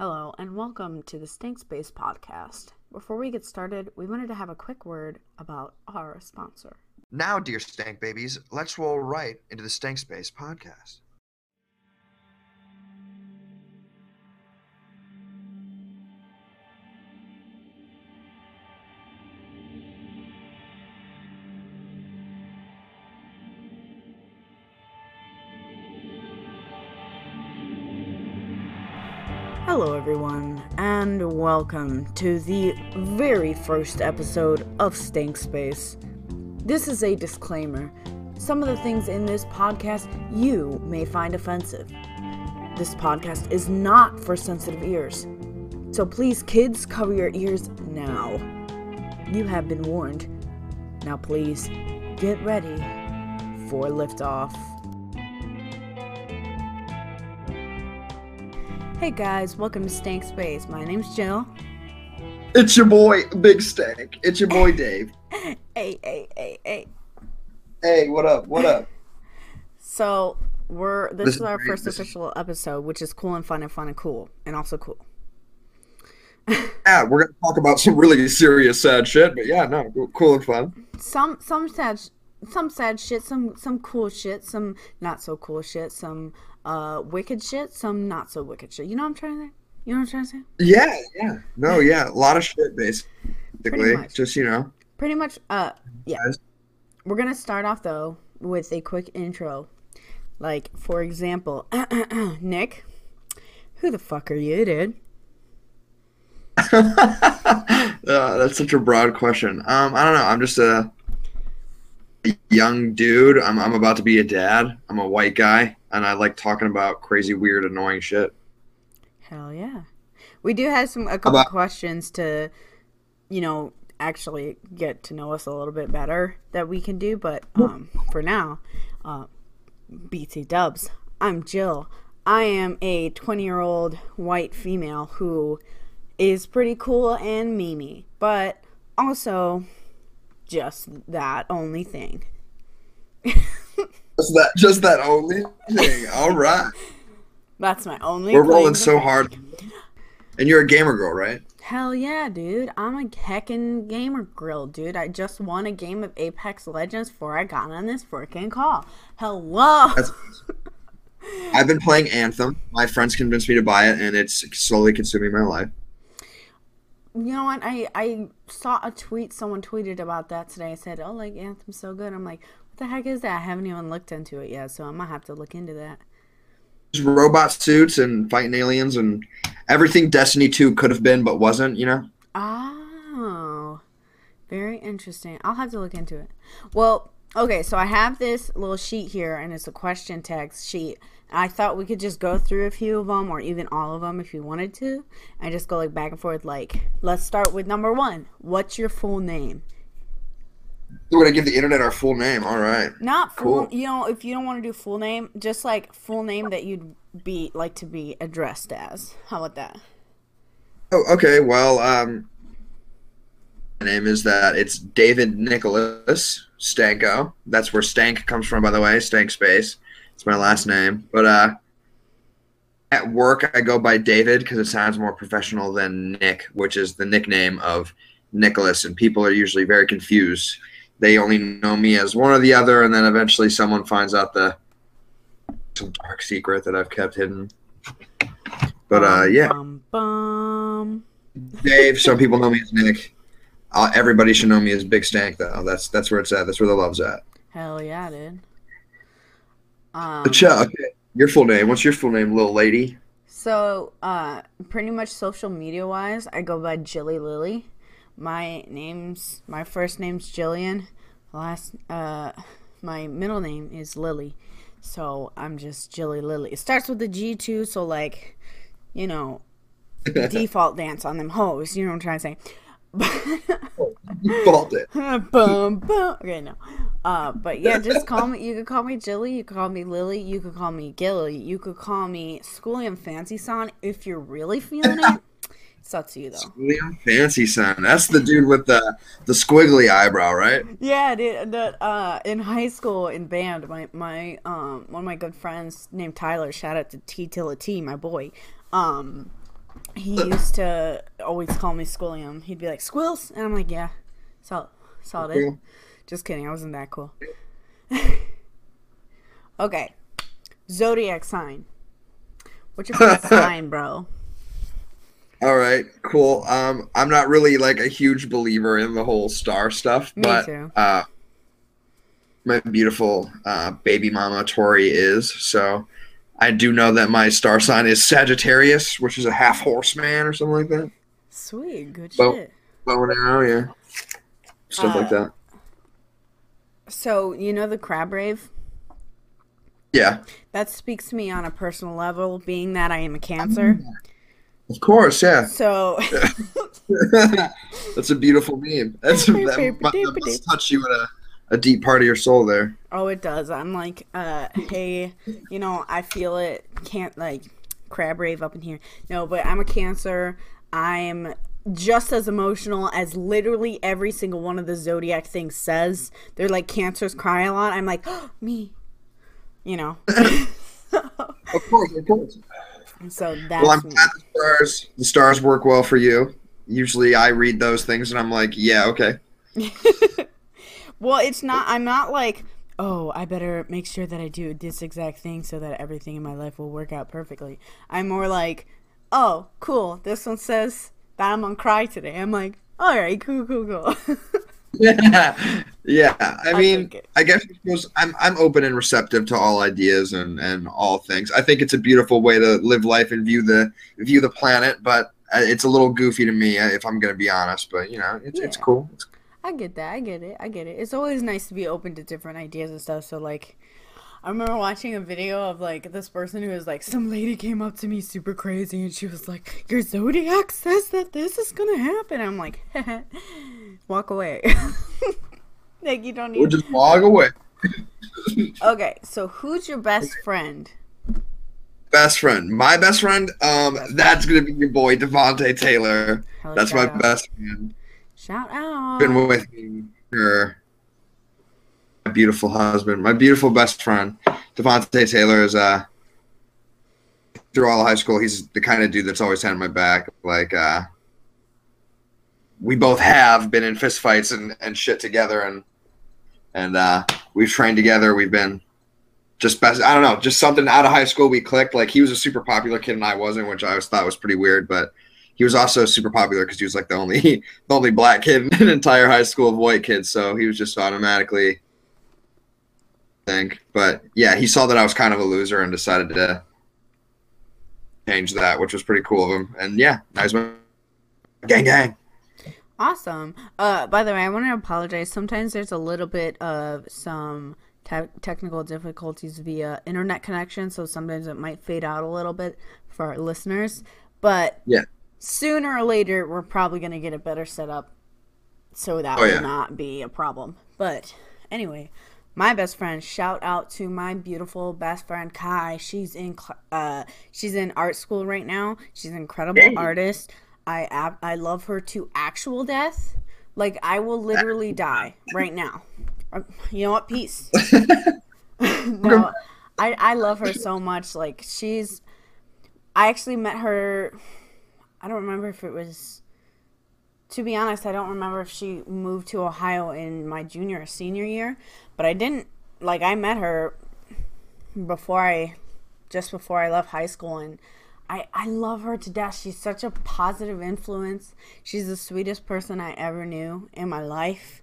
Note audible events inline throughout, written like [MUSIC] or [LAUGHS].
Hello, and welcome to the Stank Space podcast. Before we get started, we wanted to have a quick word about our sponsor. Now, dear stank babies, let's roll right into the Stank Space podcast. Welcome to the very first episode of Stank Space. This is a disclaimer. Some of the things in this podcast you may find offensive. This podcast is not for sensitive ears. So please, kids, cover your ears now. You have been warned. Now, please, get ready for liftoff. Hey guys, welcome to Stank Space. My name's Jill. It's your boy, Big Stank. It's your boy, [LAUGHS] Dave. Hey, hey, hey, hey. Hey, what up? What up? So we're this, This is is our great. first This is- official episode, which is cool and fun and fun and cool and also cool. [LAUGHS] Yeah, we're gonna talk about some really serious, sad shit, but yeah, no, cool- cool and fun. Some some sad sh- some sad shit, some some cool shit, some not so cool shit, some uh wicked shit, some not so wicked shit. You know what I'm trying to say? You know what I'm trying to say? Yeah, yeah, no, yeah, a lot of shit, basically. Just you know, Pretty much uh yeah. We're gonna start off though with a quick intro. Like for example, [CLEARS THROAT] Nick, who the fuck are you, dude? [LAUGHS] uh, that's such a broad question. Um, I don't know. I'm just a, a young dude. I'm I'm about to be a dad. I'm a white guy, and I like talking about crazy, weird, annoying shit. Hell yeah. We do have some a couple about- questions to, you know, actually get to know us a little bit better that we can do, but um, for now, uh, BT Dubs. I'm Jill. I am a 20 year old white female who is pretty cool and memey, but also just that only thing. [LAUGHS] Just that, just that only thing. All right, That's my only. we're rolling so hard. And you're a gamer girl, right? Hell yeah, dude. I'm a heckin' gamer girl, dude. I just won a game of Apex Legends before I got on this freaking call. Hello. That's. [LAUGHS] I've been playing Anthem. My friends convinced me to buy it, and it's slowly consuming my life. You know what? I, I saw a tweet. Someone tweeted about that today. I said, oh, like, Anthem's so good. I'm like, the heck is that? I haven't even looked into it yet, so I'm gonna have to look into that. Just robot suits and fighting aliens and everything Destiny 2 could have been but wasn't, you know? Oh, very interesting. I'll have to look into it. Well, okay, so I have this little sheet here, and it's a question text sheet. I thought we could just go through a few of them, or even all of them, if you wanted to, and just go like back and forth. Like, let's start with number one. What's your full name? We're to give the internet our full name. All right. Not full. Cool. You know, if you don't want to do full name, just like full name that you'd be like to be addressed as. How about that? Oh, okay. Well, um, my name is that. It's David Nicholas Stanko. That's where Stank comes from, by the way. Stank Space. It's my last name. But uh, at work, I go by David because it sounds more professional than Nick, which is the nickname of Nicholas. And people are usually very confused. They only know me as one or the other, and then eventually someone finds out the some dark secret that I've kept hidden. But uh, yeah. Bum, bum. Dave. Some [LAUGHS] people know me as Nick. Uh, everybody should know me as Big Stank, though. That's that's where it's at. That's where the love's at. Hell yeah, dude. Um, okay. Your full name? What's your full name, little lady? So, uh, pretty much social media wise, I go by Jilly Lily. My name's my first name's Jillian. Last, uh, my middle name is Lily. So I'm just Jilly Lily. It starts with the G too, so like, you know, [LAUGHS] default dance on them hoes. You know what I'm trying to say? Fault it. [LAUGHS] bum, bum. Okay, no. Uh, but yeah, just call me. You could call me Jilly. You could call me Lily. You could call me Gilly. You could call me Squilliam Fancyson if you're really feeling it. To you though. William Fancyson. That's the dude with the the squiggly eyebrow, right? Yeah, dude. The, uh, in high school in band, my my um one of my good friends named Tyler. Shout out to T Tilla T, my boy. Um, he used to always call me Squilliam. He'd be like, Squills? And I'm like, yeah, solid. Solid. Just kidding. I wasn't that cool. [LAUGHS] okay. Zodiac sign. What's your favorite [LAUGHS] sign, bro? All right, cool. Um, I'm not really like a huge believer in the whole star stuff, Me but too. uh, my beautiful uh, baby mama Tori is. So I do know that my star sign is Sagittarius, which is a half horseman or something like that. Sweet. Good shit. Bow and arrow, yeah, stuff like Uh, that. So, you know the crab rave? Yeah, That speaks to me on a personal level, being that I am a Cancer. Of course, yeah. So, [LAUGHS] That's a beautiful meme. That's that, that must touch you at a, a deep part of your soul there. oh, it does. I'm like, uh, hey, you know, I feel it. Can't like crab rave up in here. No, but I'm a Cancer. I'm just as emotional as literally every single one of the zodiac things says. They're like cancers cry a lot. I'm like, [GASPS] me. You know. [LAUGHS] Of course, of course. So that's Well, I'm glad the stars the stars work well for you. Usually, I read those things and I'm like, yeah, okay. [LAUGHS] Well, it's not. I'm not like, oh, I better make sure that I do this exact thing so that everything in my life will work out perfectly. I'm more like, oh, cool. This one says that I'm gonna cry today. I'm like, all right, cool, cool, cool. [LAUGHS] Yeah, [LAUGHS] yeah. I mean. I guess I'm I'm open and receptive to all ideas and and all things. I think it's a beautiful way to live life and view the view the planet, but uh, it's a little goofy to me uh, if I'm gonna be honest. But you know, it's it's cool. It's, I get that. I get it. I get it. It's always nice to be open to different ideas and stuff. So like. I remember watching a video of like this person who was like, some lady came up to me super crazy and she was like, Your zodiac says that this is gonna happen. I'm like, [LAUGHS] walk away. [LAUGHS] like, you don't Or need. just walk away. [LAUGHS] Okay, so who's your best friend? Best friend, my best friend. Um, that's gonna be your boy Devonte Taylor. Hell, That's my out. best friend. Shout out. been with me for my beautiful husband, my beautiful best friend, Devontae Taylor is uh through all high school, he's the kind of dude that's always had my back. Like uh we both have been in fistfights and, and shit together and and uh we've trained together, we've been just best I don't know, just something out of high school we clicked. Like he was a super popular kid and I wasn't, which I always thought was pretty weird, but he was also super popular because he was like the only [LAUGHS] the only black kid in an entire high school of white kids, so he was just automatically I think. But yeah, he saw that I was kind of a loser and decided to change that, which was pretty cool of him. And yeah, he's gang gang. Awesome. Uh, by the way, I want to apologize. Sometimes there's a little bit of some te- technical difficulties via internet connection, so sometimes it might fade out a little bit for our listeners. But Yeah. sooner or later, we're probably going to get a better setup, so that Oh, will yeah. not be a problem. But anyway, my best friend. Shout out to my beautiful best friend Kai. She's in uh she's in art school right now. She's an incredible Yay. artist. I ab- I love her to actual death. Like I will literally die right now. Uh, You know what? Peace. [LAUGHS] [LAUGHS] no, I I love her so much. Like she's I actually met her I don't remember if it was to be honest, I don't remember if she moved to Ohio in my junior or senior year, but I didn't like I met her before I just before I left high school and I, I love her to death. She's such a positive influence. She's the sweetest person I ever knew in my life.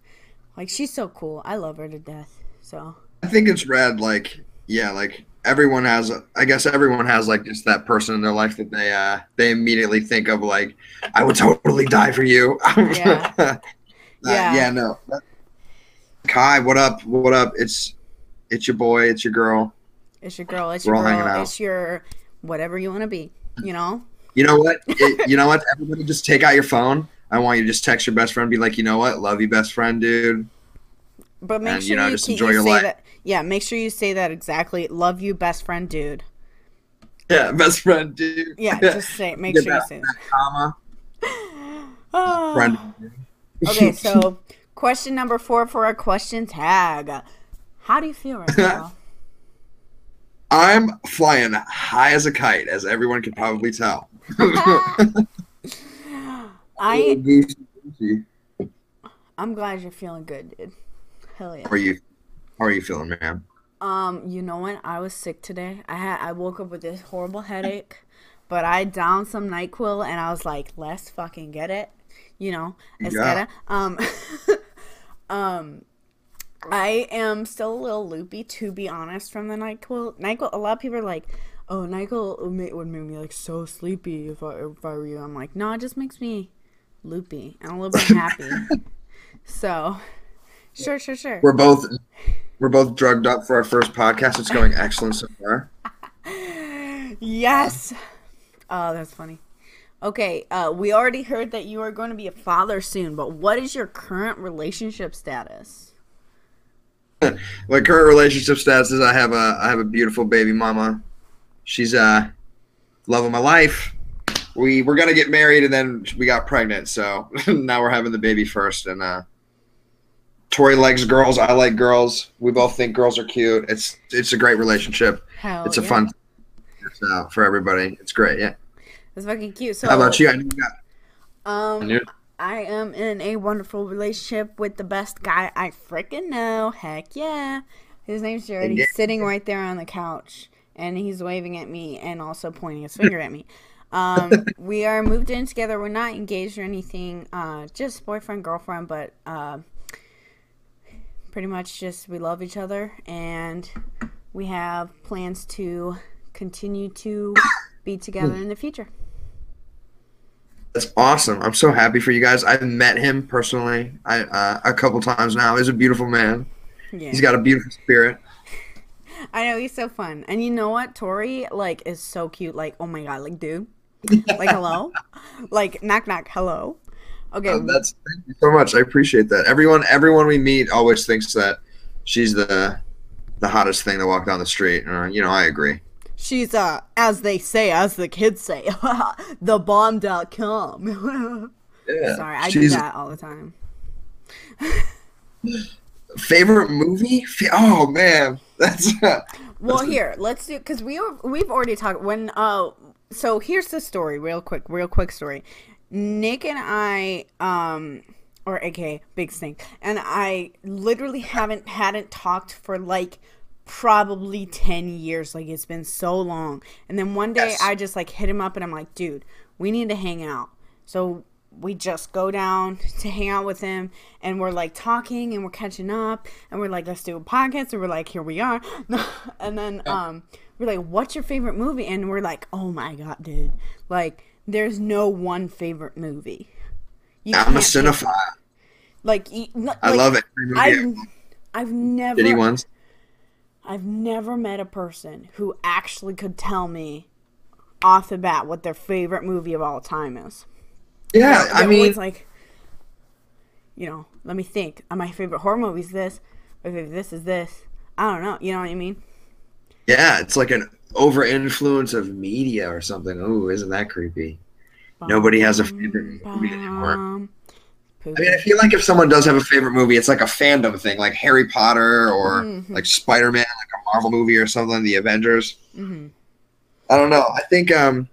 Like she's so cool. I love her to death. So I think it's rad. Like yeah, like everyone has. I guess everyone has like just that person in their life that they uh they immediately think of. Like I would totally die for you. [LAUGHS] Yeah. Uh, Yeah. yeah. No. Kai, what up? What up? It's it's your boy. It's your girl. it's your girl. It's We're your all hanging girl. out. It's your whatever you want to be. You know. You know what? [LAUGHS] It, you know what? Everybody, just take out your phone. I want you to just text your best friend. Be like, you know what? Love you, best friend, dude. But make And, sure you know, you, just enjoy you your say life. that. Yeah, make sure you say that exactly. Love you, best friend, dude. Yeah, [LAUGHS] best friend, dude. Yeah, just say. Make Get sure you that- say comma that. Ah. friend. [SIGHS] Okay, so [LAUGHS] question number four for our question tag. How do you feel right now? I'm flying high as a kite, as everyone can probably tell. [LAUGHS] I Goosey, goosey. I'm glad you're feeling good, dude. Hell yeah. How are you? How are you feeling, man? Um, you know what? I was sick today. I had I woke up with this horrible headache, but I downed some Nyquil and I was like, let's fucking get it. You know, Yeah. Escada. Um, [LAUGHS] um, I am still a little loopy to be honest from the Nyquil. Nyquil. A lot of people are like, oh, Nyquil would make, would make me like so sleepy if I if I were you. I'm like, no, it just makes me loopy and a little bit happy. [LAUGHS] so, sure, sure, sure. We're both we're both drugged up for our first podcast. It's going excellent so far. [LAUGHS] Yes. Oh, that's funny. Okay, uh, we already heard that you are going to be a father soon, but what is your current relationship status? [LAUGHS] My current relationship status is I have a I have a beautiful baby mama. She's uh love of my life. We we're gonna get married and then we got pregnant, so [LAUGHS] now we're having the baby first. And uh Tori likes girls. I like girls. We both think girls are cute. It's it's a great relationship. Hell it's a yeah. fun uh, for everybody. It's great. Yeah. That's fucking cute. So, How about you? I know you got. I Um, knew- I am in a wonderful relationship with the best guy I freaking know. Heck yeah. His name's Jared. He's sitting right there on the couch and he's waving at me and also pointing his finger at me. Um, [LAUGHS] we are moved in together. We're not engaged or anything. Uh, just boyfriend, girlfriend, but uh, pretty much just we love each other and we have plans to continue to be together in the future. That's awesome. I'm so happy for you guys. I've met him personally. I uh, a couple times now. He's a beautiful man. Yeah. He's got a beautiful spirit. I know he's so fun, and you know what? Tori like is so cute. Like, oh my god, like, dude, like, hello, [LAUGHS] like, knock, knock, hello. Okay, Uh, that's thank you so much. I appreciate that. Everyone, everyone we meet always thinks that she's the the hottest thing to walk down the street. Uh, you know, I agree. She's uh, as they say, as the kids say, [LAUGHS] the bomb.com. [LAUGHS] Yeah. Sorry, I do that all the time. [SIGHS] favorite movie. Oh man, [LAUGHS] that's Well, here, let's do because we we've already talked when uh. So here's the story, real quick, real quick story. Nick and I, um, or aka Big Stank, and I literally haven't hadn't talked for like probably 10 years. Like it's been so long. And then one day Yes. i just like hit him up and i'm like dude we need to hang out. So we just go down [LAUGHS] to hang out with him and we're like talking and we're catching up and we're like let's do a podcast. And we're like here we are. [LAUGHS] And then um we're like what's your favorite movie? And we're like oh my god dude. Like there's no one favorite movie. You I'm a cinephile. like, n- I like, love it. I've, I've never Shitty ones. I've never met a person who actually could tell me off the bat what their favorite movie of all time is. Yeah, I mean, always like, you know, let me think. Uh, My favorite horror movie is this. My favorite this is this. I don't know. You know what I mean? yeah, it's like an over influence of media or something. Oh, isn't that creepy? Nobody has a favorite movie anymore. I mean, I feel like if someone does have a favorite movie, it's like a fandom thing, like Harry Potter or Mhm. like Spider Man, like a Marvel movie or something, the Avengers. Mhm. I don't know. I think um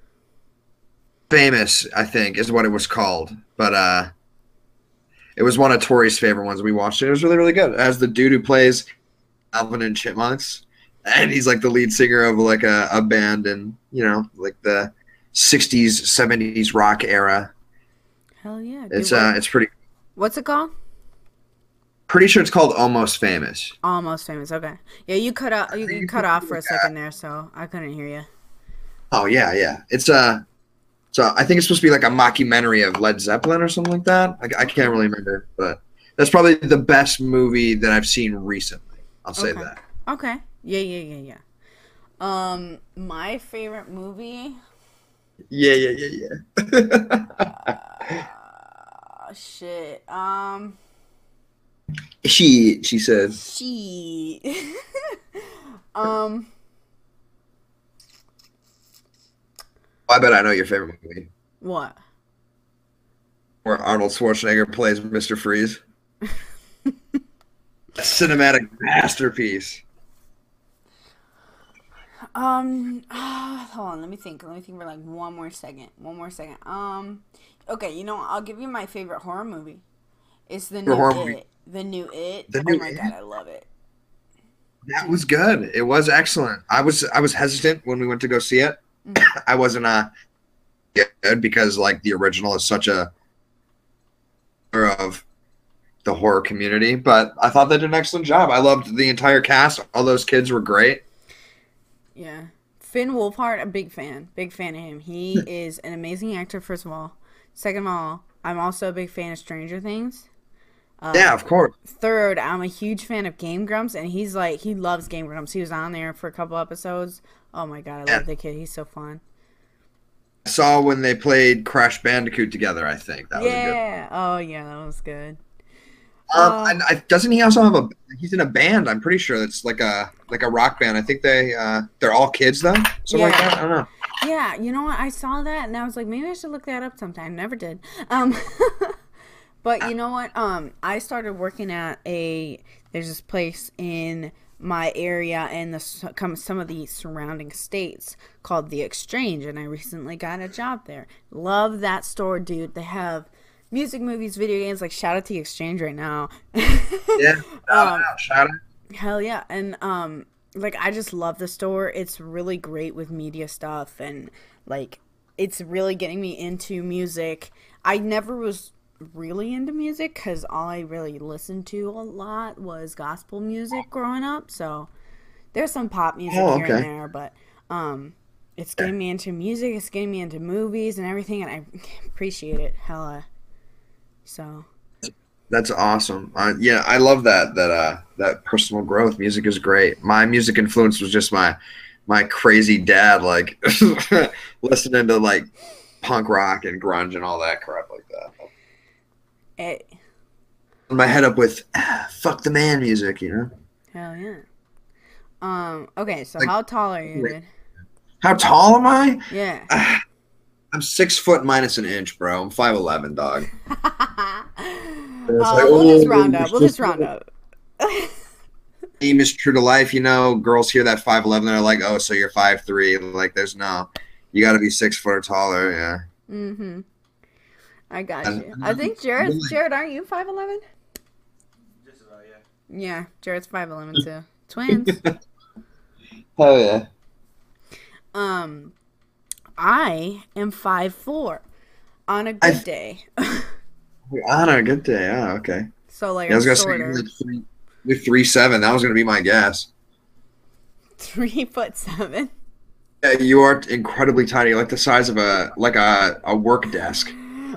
Famous, I think, is what it was called. But uh it was one of Tori's favorite ones. We watched it. It was really, really good. As the dude who plays Alvin and Chipmunks. And he's like the lead singer of like a, a band and you know, like the sixties, seventies rock era. Hell yeah. It's uh it's pretty what's it called? pretty sure it's called Almost Famous. Almost famous. Okay. Yeah, you cut out. You, you cut off for a second there, so I couldn't hear you. Oh yeah, yeah. It's uh so I think it's supposed to be like a mockumentary of Led Zeppelin or something like that. I, I can't really remember, but that's probably the best movie that I've seen recently. I'll say Okay. that. Okay. Yeah, yeah, yeah, yeah. Um, my favorite movie. Yeah, yeah, yeah, yeah. [LAUGHS] Uh, shit. Um, she she said. she. [LAUGHS] um, I bet I know your favorite movie. what? Where Arnold Schwarzenegger plays Mr. Freeze. [LAUGHS] A cinematic masterpiece. Um, [SIGHS] hold on. Let me think. Let me think for like one more second. One more second. Um, okay. You know. I'll give you my favorite horror movie. It's the new horror It. movie. The new It. The oh new my It? god, I love it. That was good. It was excellent. I was I was hesitant when we went to go see it. Mhm. [CLEARS THROAT] I wasn't uh good because like the original is such a of the horror community, but I thought they did an excellent job. I loved the entire cast. All those kids were great. Yeah. Finn Wolfhard, a big fan. Big fan of him. He is an amazing actor, first of all. Second of all, I'm also a big fan of Stranger Things. Uh, yeah, of course. Third, I'm a huge fan of Game Grumps, and he's like, he loves Game Grumps. He was on there for a couple episodes. Oh my god, I Yeah. love the kid. He's so fun. I saw when they played Crash Bandicoot together. I think that was a good. yeah. Oh yeah, that was good. Um, Uh, and I, doesn't he also have a? He's in a band. I'm pretty sure that's like a like a rock band. I think they uh they're all kids though. Something like that. I don't know. Yeah, you know what? I saw that and I was like, maybe I should look that up sometime. Never did. Um, [LAUGHS] but you know what? Um, I started working at a there's this place in my area and the come some of the surrounding states called the Exchange, and I recently got a job there. Love that store, dude. They have music, movies, video games. Like shout out to the Exchange right now. [LAUGHS] Yeah. Um, Shout out. Hell yeah. And um like I just love the store. It's really great with media stuff and like it's really getting me into music. I never was really into music cuz all I really listened to a lot was gospel music growing up. So there's some pop music Oh, here and there, but um it's getting me into music, it's getting me into movies and everything and I [LAUGHS] appreciate it hella. So, That's awesome. Uh, yeah, I love that that uh that personal growth. Music is great. My music influence was just my my crazy dad, like [LAUGHS] listening to like punk rock and grunge and all that crap like that. it, My head up with ah, fuck the man music, you know. hell yeah. Um okay, so Like- how tall are you, dude? How tall am I? Yeah. Ah, I'm six foot minus an inch, bro. I'm five eleven, dog. [LAUGHS] uh, like, we'll just oh, round up. We'll just round up. [LAUGHS] Aim is true to life, you know. Girls hear that five eleven, they're like, "Oh, so you're five three? Like, there's no, you got to be six foot or taller." Yeah. mm-hmm. I got And- you. I think Jared. Really? Jared, aren't you five eleven? Just about, yeah. Yeah, Jared's five eleven too. [LAUGHS] Twins. [LAUGHS] Hell yeah. um, I am five four on a good I- day. Ah, On a good day. Oh, okay. so like Yeah, I was gonna say shorter. you're three, you're three seven. That was gonna be my guess. Three [LAUGHS] foot seven. Yeah, you are incredibly tiny, You're like the size of a like a, a work desk.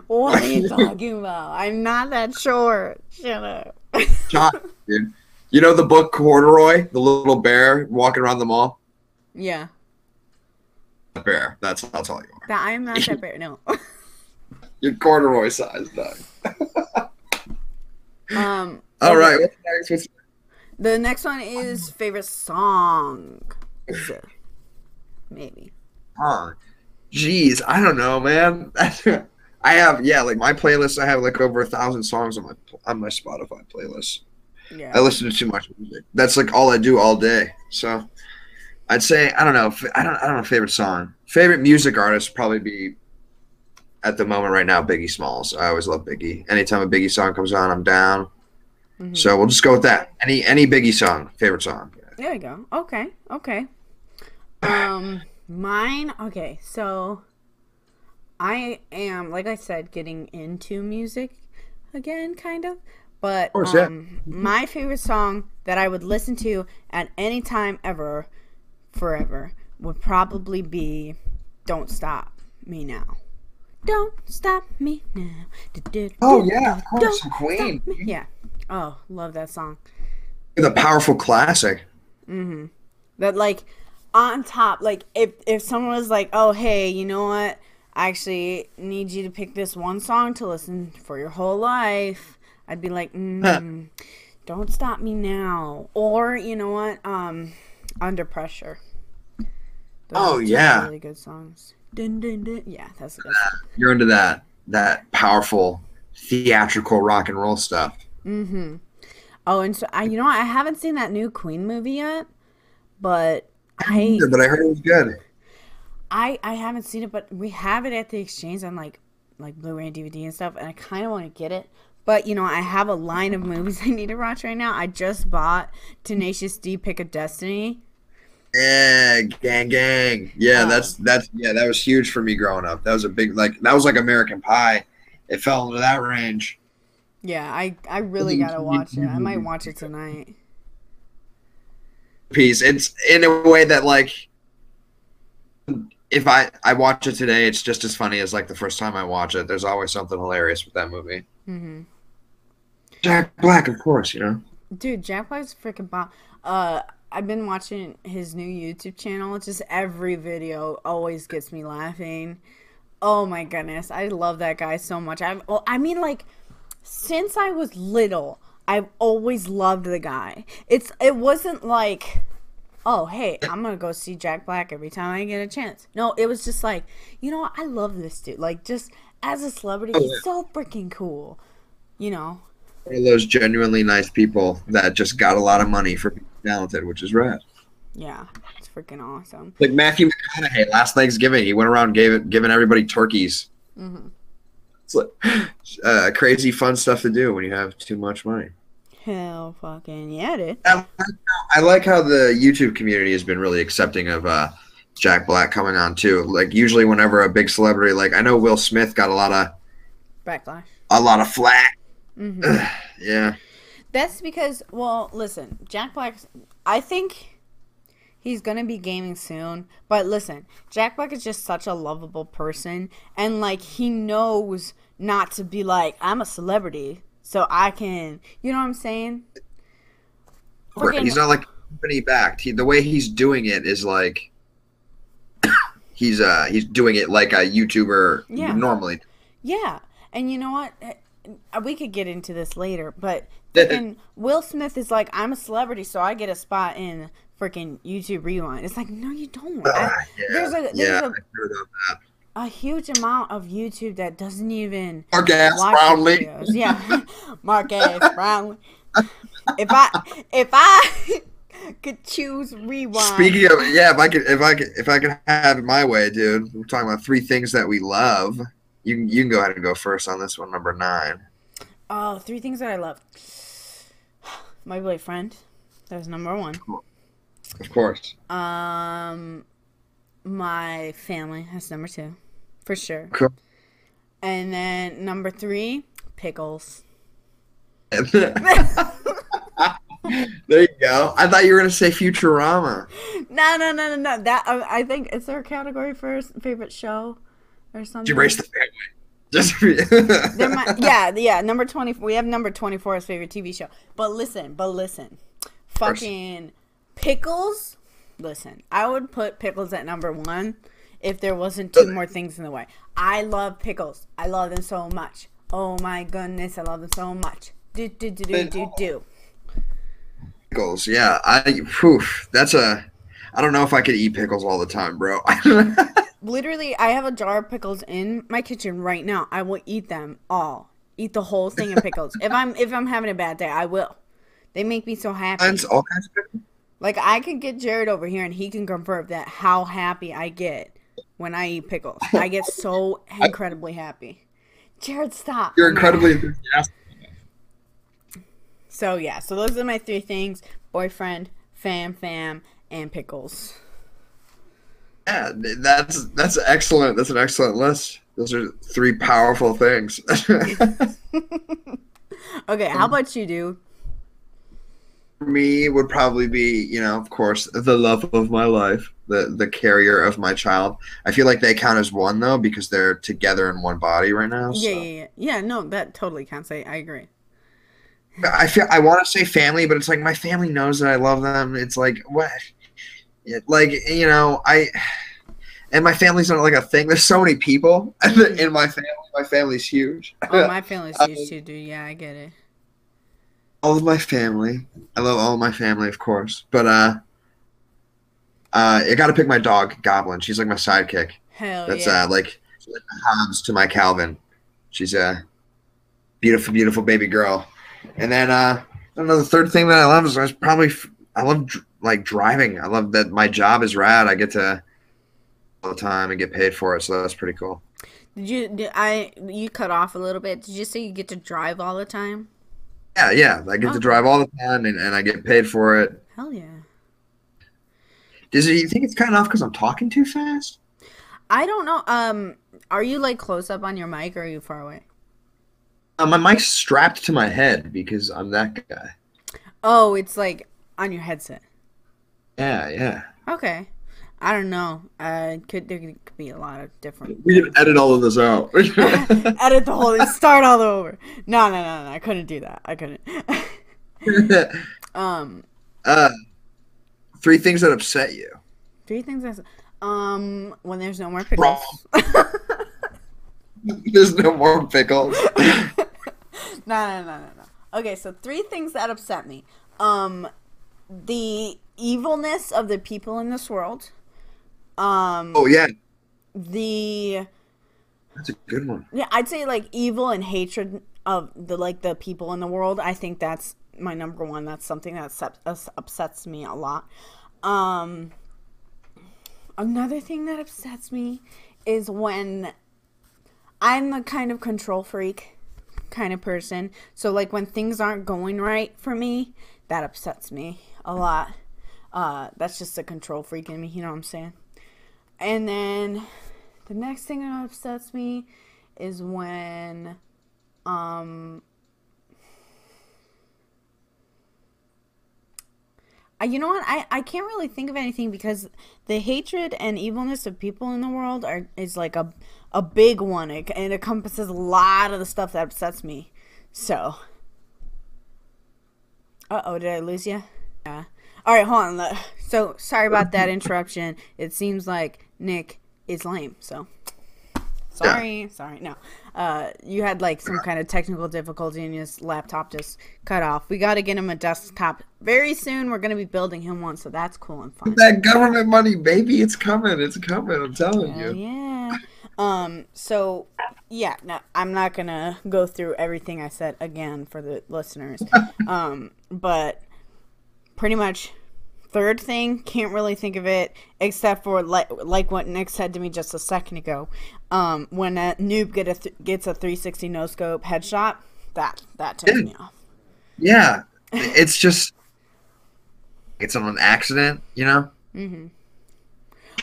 What are you [LAUGHS] talking about? I'm not that short. [LAUGHS] Shut up. Dude. You know the book Corduroy, the little bear walking around the mall. yeah, The bear. That's how tall you are. that I am not that bear, No. You're corduroy size, dog. [LAUGHS] um. All right. What's next? What's The next one is favorite song. Maybe. Huh. Jeez, I don't know, man. [LAUGHS] I have yeah, like my playlist. I have like over a thousand songs on my on my Spotify playlist. Yeah. I listen to too much music. That's like all I do all day. So I'd say I don't know. I don't I don't know. Favorite song, favorite music artist would probably be at the moment right now Biggie Smalls. I always love Biggie. Anytime a Biggie song comes on, I'm down. Mhm. So we'll just go with that. Any any Biggie song, favorite song. There we go. Okay. Okay. Um, [COUGHS] mine. Okay. So, I am, like I said, getting into music again, kind of. But course, yeah. um, my favorite song that I would listen to at any time ever, forever, would probably be "Don't Stop Me Now." Don't stop me now. Oh yeah, of course, don't Queen. Yeah. Oh, love that song. The powerful classic. Mm-hmm. That like on top, like if if someone was like, "Oh, hey, you know what? I actually need you to pick this one song to listen for your whole life," I'd be like, mm, "Don't stop me now," or you know what? Um, Under Pressure. Those Oh, are yeah. really good songs. Dun, dun, dun. Yeah, that's a song. You're into that that powerful theatrical rock and roll stuff. Mm-hmm. Oh, and so I, you know. I haven't seen that new Queen movie yet, but I but I heard it was good. I I haven't seen it, but we have it at the exchange on like like Blu-ray and DVD and stuff, and I kind of want to get it. But you know, I have a line of movies [LAUGHS] I need to watch right now. I just bought Tenacious D: Pick of Destiny. Yeah, gang, gang. Yeah, Oh. that's that's yeah, that was huge for me growing up. That was a big like that was like American Pie. It fell into that range. Yeah, I I really gotta [LAUGHS] watch it. I might watch it tonight. Piece. It's in a way that like if I I watch it today, it's just as funny as like the first time I watch it. There's always something hilarious with that movie. Mm-hmm. Jack Black, of course, you know. Dude, Jack Black's freaking bomb. Uh, I've been watching his new YouTube channel. Just every video always gets me laughing. Oh my goodness, I love that guy so much. I've, oh, I mean, like, since I was little, I've always loved the guy. It's, it wasn't like, oh hey, I'm gonna go see Jack Black every time I get a chance. No, it was just like, you know, what? I love this dude. Like, just as a celebrity, Oh, he's so freaking cool. You know. One of those genuinely nice people that just got a lot of money for talented, which is rad. Yeah, it's freaking awesome. Like Matthew McConaughey last Thanksgiving, he went around gave it, giving everybody turkeys. hmm It's like uh, crazy fun stuff to do when you have too much money. Hell fucking yeah, dude. I like, how, I like how the YouTube community has been really accepting of uh, Jack Black coming on too. Like usually, whenever a big celebrity, like I know Will Smith got a lot of Backlash. a lot of flack. hmm [SIGHS] Yeah, That's because, well, listen, Jack Black. I think he's gonna be gaming soon. But listen, Jack Black is just such a lovable person, and like he knows not to be like I'm a celebrity, so I can. You know what I'm saying? Freaking- he's not like company backed. He, the way he's doing it is like [COUGHS] he's uh he's doing it like a YouTuber Yeah. normally. Yeah, and you know what? Uh, We could get into this later, but [LAUGHS] freaking Will Smith is like, I'm a celebrity, so I get a spot in freaking YouTube Rewind. It's like, no, you don't. I- Ah, yeah, there's a- there's yeah, a- I heard of that. a huge amount of YouTube that doesn't even Marques Brownlee. videos. Yeah, [LAUGHS] Marques [LAUGHS] Brownlee. If I if I could choose rewind, Speaking of yeah, if I could if I could if I could have it my way, dude. We're talking about three things that we love. You can you can go ahead and go first on this one, number nine. oh, three things that I love. My boyfriend, that was number one. Of course. Um, my family that's number two, for sure. Cool. And then number three, pickles. [LAUGHS] there you go. I thought you were gonna say Futurama. No, no, no, no, no. That I I think is there a category for favorite show or something? Did you erase the family? [LAUGHS] Just There might, yeah, yeah. Number twenty. We have number twenty four as favorite TV show. But listen, but listen, fucking pickles. Listen, I would put pickles at number one if there wasn't two uh, more things in the way. I love pickles. I love them so much. Oh my goodness, I love them so much. Do do do do do do. pickles. Yeah, I. Whew, that's a. I don't know if I could eat pickles all the time, bro. [LAUGHS] [LAUGHS] Literally, I have a jar of pickles in my kitchen right now. I will eat them all. Eat the whole thing of pickles. if I'm if I'm having a bad day, I will. They make me so happy. Kinds- all kinds of pickles. Like I can get Jared over here and he can confirm that how happy I get when I eat pickles. I get so [LAUGHS] incredibly happy. Jared, stop. You're incredibly enthusiastic. So yeah, so those are my three things: boyfriend, fam, fam, and pickles. Yeah, that's that's excellent. That's an excellent list. Those are three powerful things. [LAUGHS] Okay, how um, about you, dude? For me would probably be, you know, of course, the love of my life, the the carrier of my child. I feel like they count as one though because they're together in one body right now. Yeah, so. yeah, yeah. Yeah, no, that totally counts. I, I agree. I feel I want to say family, but it's like my family knows that I love them. It's like what, like you know, I and my family's not like a thing. There's so many people [LAUGHS] in my family. My family's huge. Oh, my [LAUGHS] family's Um, huge too, dude. Yeah, I get it. all of my family. I love all of my family, of course. But uh, uh, I got to pick my dog, Goblin. She's like my sidekick. Hell That's yeah. uh, like like Hobbes to my Calvin. She's a beautiful, beautiful baby girl. And then uh, I don't know. The third thing that I love is I probably I love like driving. I love that my job is rad. I get to all the time and get paid for it, so that's pretty cool. Did you? Did I? You cut off a little bit. Did you say you get to drive all the time? Yeah, yeah. I get Oh. to drive all the time and, and I get paid for it. Hell yeah. Does it, you think it's cutting off because I'm talking too fast? I don't know. Um, are you like close up on your mic or are you far away? Uh, my mic's strapped to my head because I'm that guy. Oh, it's like on your headset. Yeah, yeah. Okay. I don't know. Uh, could there could be a lot of different. We can edit all of this out. [LAUGHS] Edit the whole thing. Start all over. No, no, no, no. I couldn't do that. I couldn't. [LAUGHS] um, uh, three things that upset you. three things. S- um, when there's no more pickles. [LAUGHS] There's no more pickles. no, no, no, no, no. Okay, so three things that upset me. Um, the evilness of the people in this world. Um, oh yeah, the that's a good one. yeah, I'd say like evil and hatred of the like the people in the world. I think that's my number one. That's something that upsets me a lot. Um, another thing that upsets me is when I'm the kind of control freak kind of person. So like when things aren't going right for me, that upsets me a lot. Uh, that's just a control freak in me. You know what I'm saying? And then the next thing that upsets me is when um I, you know what I, I can't really think of anything because the hatred and evilness of people in the world are is like a a big one it, it encompasses a lot of the stuff that upsets me so uh-oh did i lose you yeah all right hold on so sorry about that interruption it seems like nick is lame so sorry sorry no uh you had like some kind of technical difficulty and his laptop just cut off we got to get him a desktop very soon we're going to be building him one so that's cool and fun That government money, baby, it's coming. It's coming. I'm telling Hell you. yeah. Um. So, yeah. No, I'm not gonna go through everything I said again for the listeners. [LAUGHS] um. But pretty much, third thing can't really think of it except for like like what Nick said to me just a second ago. Um. When a noob get a th- gets a 360 no scope headshot, that that ticks me off. Yeah, it's just it's on an accident, you know, Mm-hmm.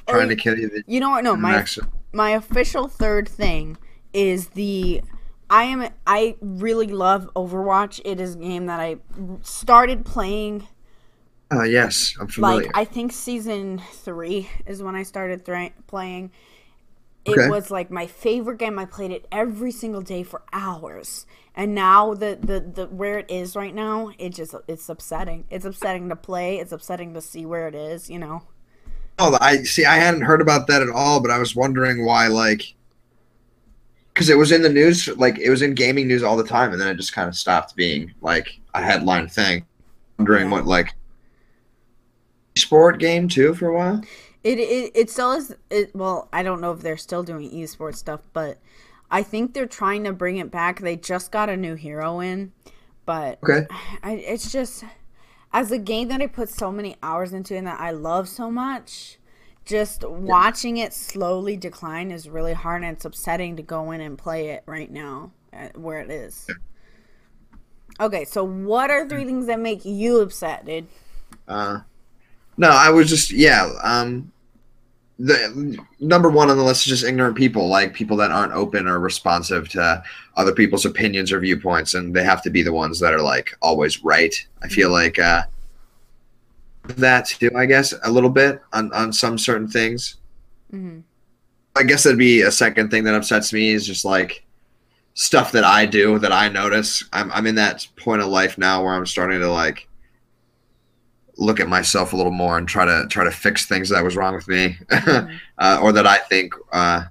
trying to kill you. You know what? No, my accident. my official third thing is the I am I really love Overwatch. It is a game that I started playing Oh yes, I'm familiar. like I think season 3 is when I started playing. It Okay. was like my favorite game. I played it every single day for hours. And now the, the the where it is right now, it just it's upsetting. It's upsetting to play. It's upsetting to see where it is, you know. Oh, I see. I hadn't heard about that at all, but I was wondering why, like, because it was in the news, like it was in gaming news all the time, and then it just kind of stopped being like a headline thing. Wondering Yeah. what like sport game too for a while. It it, it still is. It, well, I don't know if they're still doing esports stuff, but I think they're trying to bring it back. They just got a new hero in, but Okay. I, it's just as a game that I put so many hours into and that I love so much. Just watching it slowly decline is really hard, and it's upsetting to go in and play it right now where it is. Okay, so what are three things that make you upset, dude? Uh, no, I was just yeah. Um, the number one on the list is just ignorant people, like people that aren't open or responsive to other people's opinions or viewpoints, and they have to be the ones that are like always right. I feel like uh, that too. I guess a little bit on on some certain things. hmm I guess that'd be a second thing that upsets me is just like stuff that I do that I notice. I'm I'm in that point of life now where I'm starting to like look at myself a little more and try to try to fix things that was wrong with me [LAUGHS] uh, or that I think uh,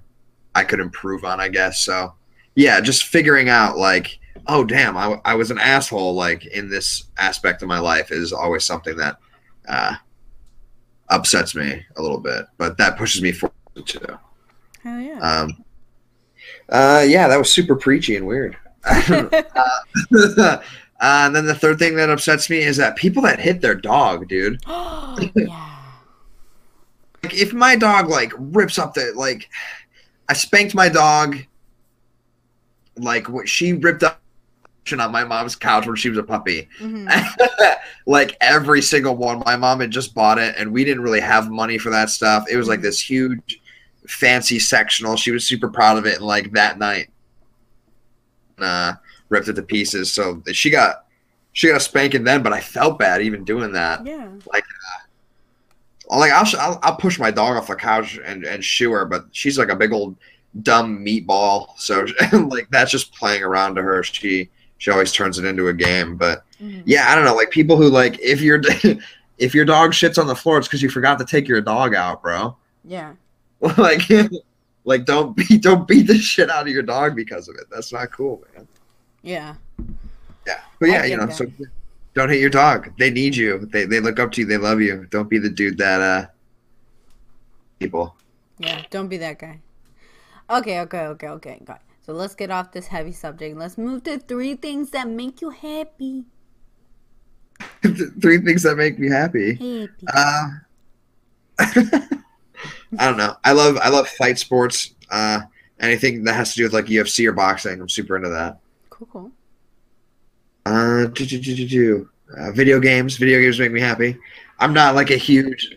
I could improve on. I guess so. Yeah, just figuring out like, oh damn, I, I was an asshole like in this aspect of my life is always something that uh, upsets me a little bit, but that pushes me forward too. Hell yeah. Um, uh, yeah, that was super preachy and weird. [LAUGHS] [LAUGHS] uh, Uh, and then the third thing that upsets me is that people that hit their dog, dude. [GASPS] [LAUGHS] yeah. Like if my dog like rips up the like, I spanked my dog. Like what she ripped up on my mom's couch when she was a puppy. Mhm. [LAUGHS] like every single one. My mom had just bought it, and we didn't really have money for that stuff. It was like Mhm. this huge, fancy sectional. She was super proud of it, and like that night, uh, ripped it to pieces. So she got she got a spanking then, but I felt bad even doing that. Yeah. Like I'll, I'll I'll push my dog off the couch and and shoo her, but she's like a big old dumb meatball. So [LAUGHS] like that's just playing around to her. She she always turns it into a game, but Mhm. yeah, I don't know. Like people who like if your [LAUGHS] if your dog shits on the floor, it's because you forgot to take your dog out, bro. Yeah. [LAUGHS] like like don't beat don't beat the shit out of your dog because of it. That's not cool, man. Yeah. Yeah, but yeah, you know, that. so don't hit your dog. They need you. They they look up to you. They love you. Don't be the dude that uh people. Yeah. Don't be that guy. Okay, okay, okay, okay. Got it. So let's get off this heavy subject. Let's move to three things that make you happy. [LAUGHS] Three things that make me happy. Happy. Uh, [LAUGHS] I don't know. I love I love fight sports. Uh, anything that has to do with like UFC or boxing. I'm super into that. Cool, cool. Uh, do, do, do, do, do. Uh, video games. Video games make me happy. I'm not like a huge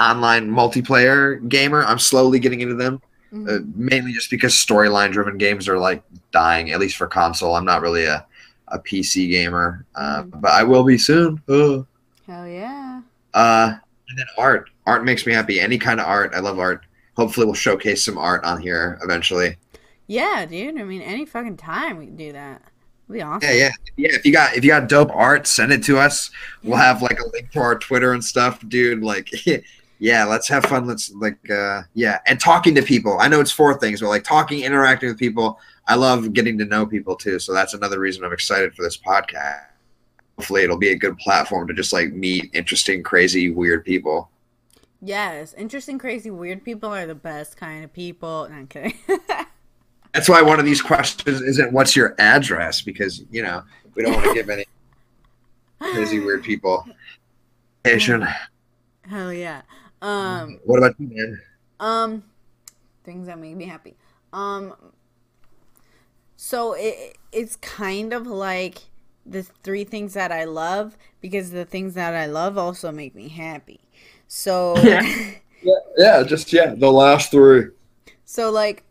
online multiplayer gamer. I'm slowly getting into them, Mhm. uh, mainly just because storyline driven games are like dying, at least for console. I'm not really a, a PC gamer, uh, Mhm. but I will be soon. Uh, Hell yeah. uh, and then art. Art makes me happy. Any kind of art. I love art. Hopefully, we'll showcase some art on here eventually. Yeah, dude. I mean, any fucking time we can do that. It'd be awesome. Yeah, yeah, yeah. If you got if you got dope art, send it to us. We'll have like a link to our Twitter and stuff, dude. Like, [LAUGHS] yeah, let's have fun. Let's like, uh, yeah, and talking to people. I know it's four things, but like talking, interacting with people. I love getting to know people too. So that's another reason I'm excited for this podcast. Hopefully, it'll be a good platform to just like meet interesting, crazy, weird people. Yes, interesting, crazy, weird people are the best kind of people. No, I'm kidding. [LAUGHS] That's why one of these questions isn't "What's your address?" because you know we don't want to give any crazy, weird people. Asian. [LAUGHS] Hell yeah. Um, What about you, man? um, things that make me happy. Um, so it it's kind of like the three things that I love because the things that I love also make me happy. So Yeah. [LAUGHS] Yeah, yeah, just yeah, the last three. So like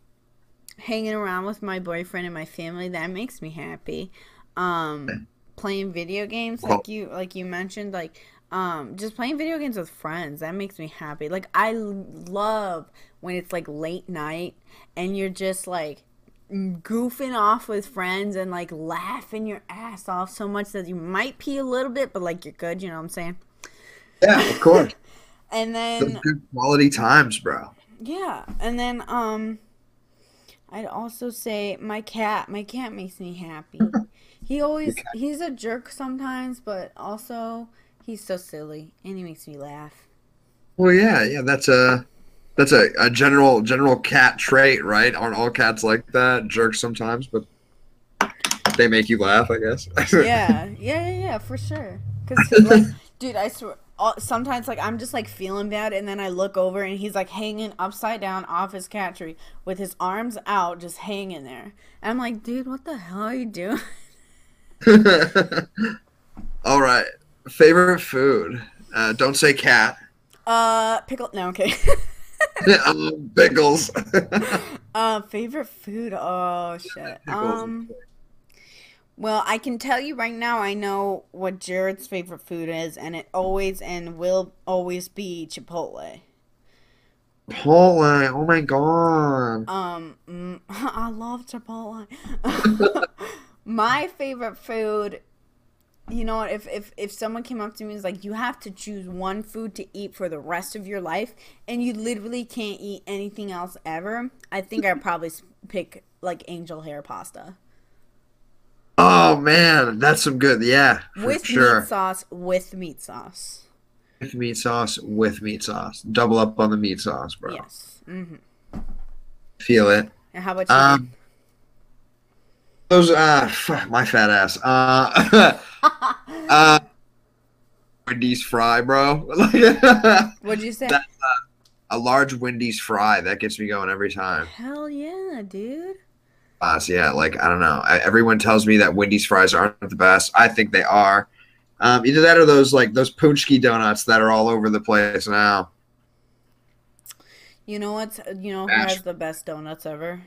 hanging around with my boyfriend and my family that makes me happy. Um playing video games like you like you mentioned like um just playing video games with friends that makes me happy. Like I love when it's like late night and you're just like goofing off with friends and like laughing your ass off so much that you might pee a little bit but like you're good, you know what I'm saying? Yeah, of course. [LAUGHS] And Those then good quality times, bro. Yeah, and then um, I'd also say my cat. My cat makes me happy. [LAUGHS] He always he's a jerk sometimes, but also he's so silly and he makes me laugh. Well, yeah, yeah, that's a that's a, a general general cat trait, right? Aren't all cats like that? Jerks sometimes, but they make you laugh, I guess. [LAUGHS] Yeah, yeah, yeah, yeah, for sure. Cause like, [LAUGHS] dude, I swear. All- Sometimes, like, I'm just like feeling bad, and then I look over, and he's like hanging upside down off his cat tree with his arms out, just hanging there. And I'm like, dude, what the hell are you doing? [LAUGHS] [LAUGHS] all right, favorite food. Uh, don't say cat. Uh, pickle. No, okay. [LAUGHS] um, pickles. Uh, favorite food? Oh shit. Pickles. Um, well, I can tell you right now. I know what Jared's favorite food is, and it always and will always be Chipotle. Chipotle. Oh my god. Um, mm, [LAUGHS] I love Chipotle. [LAUGHS] My favorite food. You know what? If, if if someone came up to me and was like, "You have to choose one food to eat for the rest of your life, and you literally can't eat anything else ever," I think I'd probably pick like angel hair pasta Oh man, that's some good. Yeah, for with sure. meat sauce. With meat sauce. With meat sauce. With meat sauce. Double up on the meat sauce, bro. Yes. Mm-hmm. Feel it. And how about you? Um, Those uh, my fat ass. Uh, [LAUGHS] uh, Wendy's fry, bro. [LAUGHS] What'd you say? That- a large Wendy's fry that gets me going every time. Hell yeah, dude. Yeah, like I don't know. I, everyone tells me that Wendy's fries aren't the best. I think they are. Um, either that or those like those Punchki donuts that are all over the place now. You know what's you know who Ash. has the best donuts ever?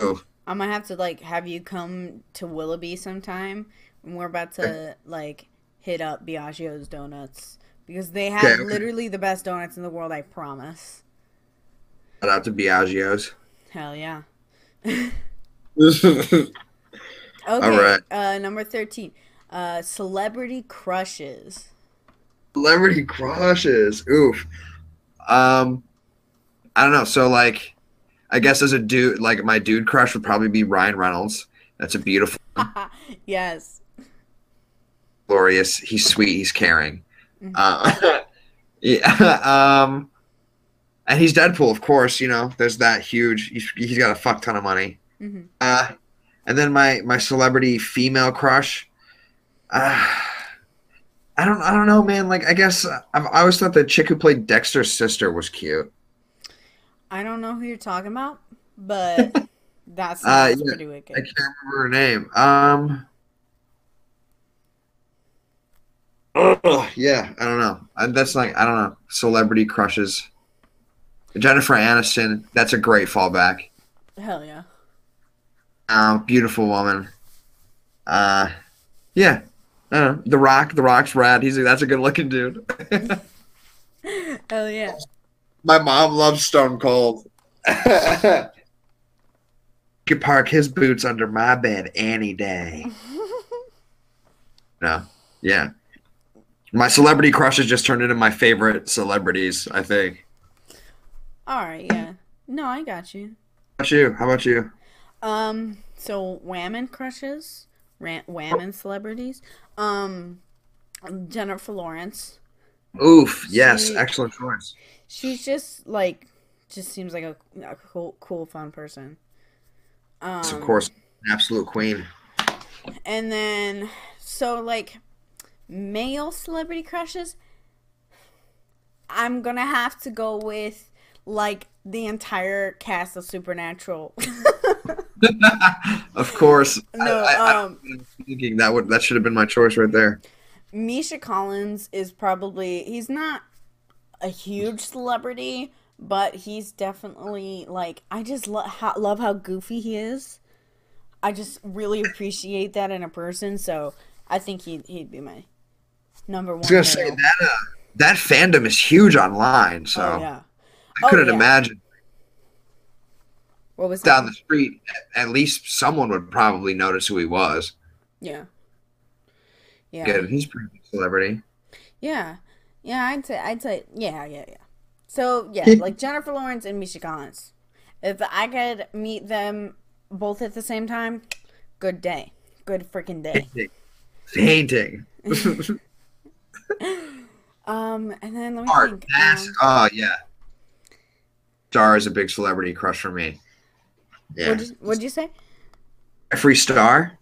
Oh. I'm gonna have to like have you come to Willoughby sometime and we're about to like hit up Biagio's donuts. Because they have Okay, okay. literally the best donuts in the world, I promise. Shout out to Biagio's. Hell yeah. [LAUGHS] Celebrity Okay. right. Uh number thirteen. Uh celebrity crushes. Celebrity crushes. Oof. Um, I don't know. So like, I guess as a dude, like my dude crush would probably be Ryan Reynolds. That's a beautiful, [LAUGHS] yes. glorious. He's sweet. He's caring. Mhm. Uh, [LAUGHS] yeah. Um, and he's Deadpool, of course. You know, there's that huge. He's, he's got a fuck ton of money. hmm Uh, and then my my celebrity female crush. Uh, I don't I don't know, man. Like I guess I've I always thought the chick who played Dexter's sister was cute. I don't know who you're talking about, but [LAUGHS] that's Uh, yeah, pretty wicked. I can't remember her name. Um. ugh, yeah, I don't know. I, that's like I don't know. Celebrity crushes. Jennifer Aniston. That's a great fallback. Hell yeah. Um, beautiful woman. Uh, yeah. I know. The Rock. The Rock's rad. He's that's a good looking dude. [LAUGHS] Hell yeah. My mom loves Stone Cold. [LAUGHS] could park his boots under my bed any day. [LAUGHS] No. Yeah. My celebrity crushes just turned into my favorite celebrities, I think. All right, yeah. No, I got you. How about you? How about you? Um, so whammon crushes, Ran- whammon celebrities. Um, Jennifer Lawrence. Oof. Yes. She- Excellent choice. She's just like, just seems like a, a cool, cool, fun person. Um, Yes, of course. An absolute queen. And then, so like, male celebrity crushes. I'm gonna have to go with like the entire cast of Supernatural. [LAUGHS] of course. [LAUGHS] No, I, I, um, I'm thinking that would that should have been my choice right there. Misha Collins is probably he's not a huge celebrity, but he's definitely like I just lo- how, love how goofy he is. I just really appreciate that in a person, so I think he'd he'd be my number one. I was gonna say that uh, that fandom is huge online, so Oh yeah. I Oh, couldn't yeah. imagine What was down that? the street. At least someone would probably notice who he was. Yeah. Yeah. Good. He's a pretty big celebrity. Yeah. Yeah, I'd say I'd say yeah, yeah, yeah. So yeah, like Jennifer Lawrence and Misha Collins. If I could meet them both at the same time, good day. Good freaking day. Painting. [LAUGHS] [LAUGHS] Um and then let me Art. think. That's, Um, oh yeah. Star is a big celebrity crush for me. Yeah. what'd, you, what'd you say? Jeffree Star.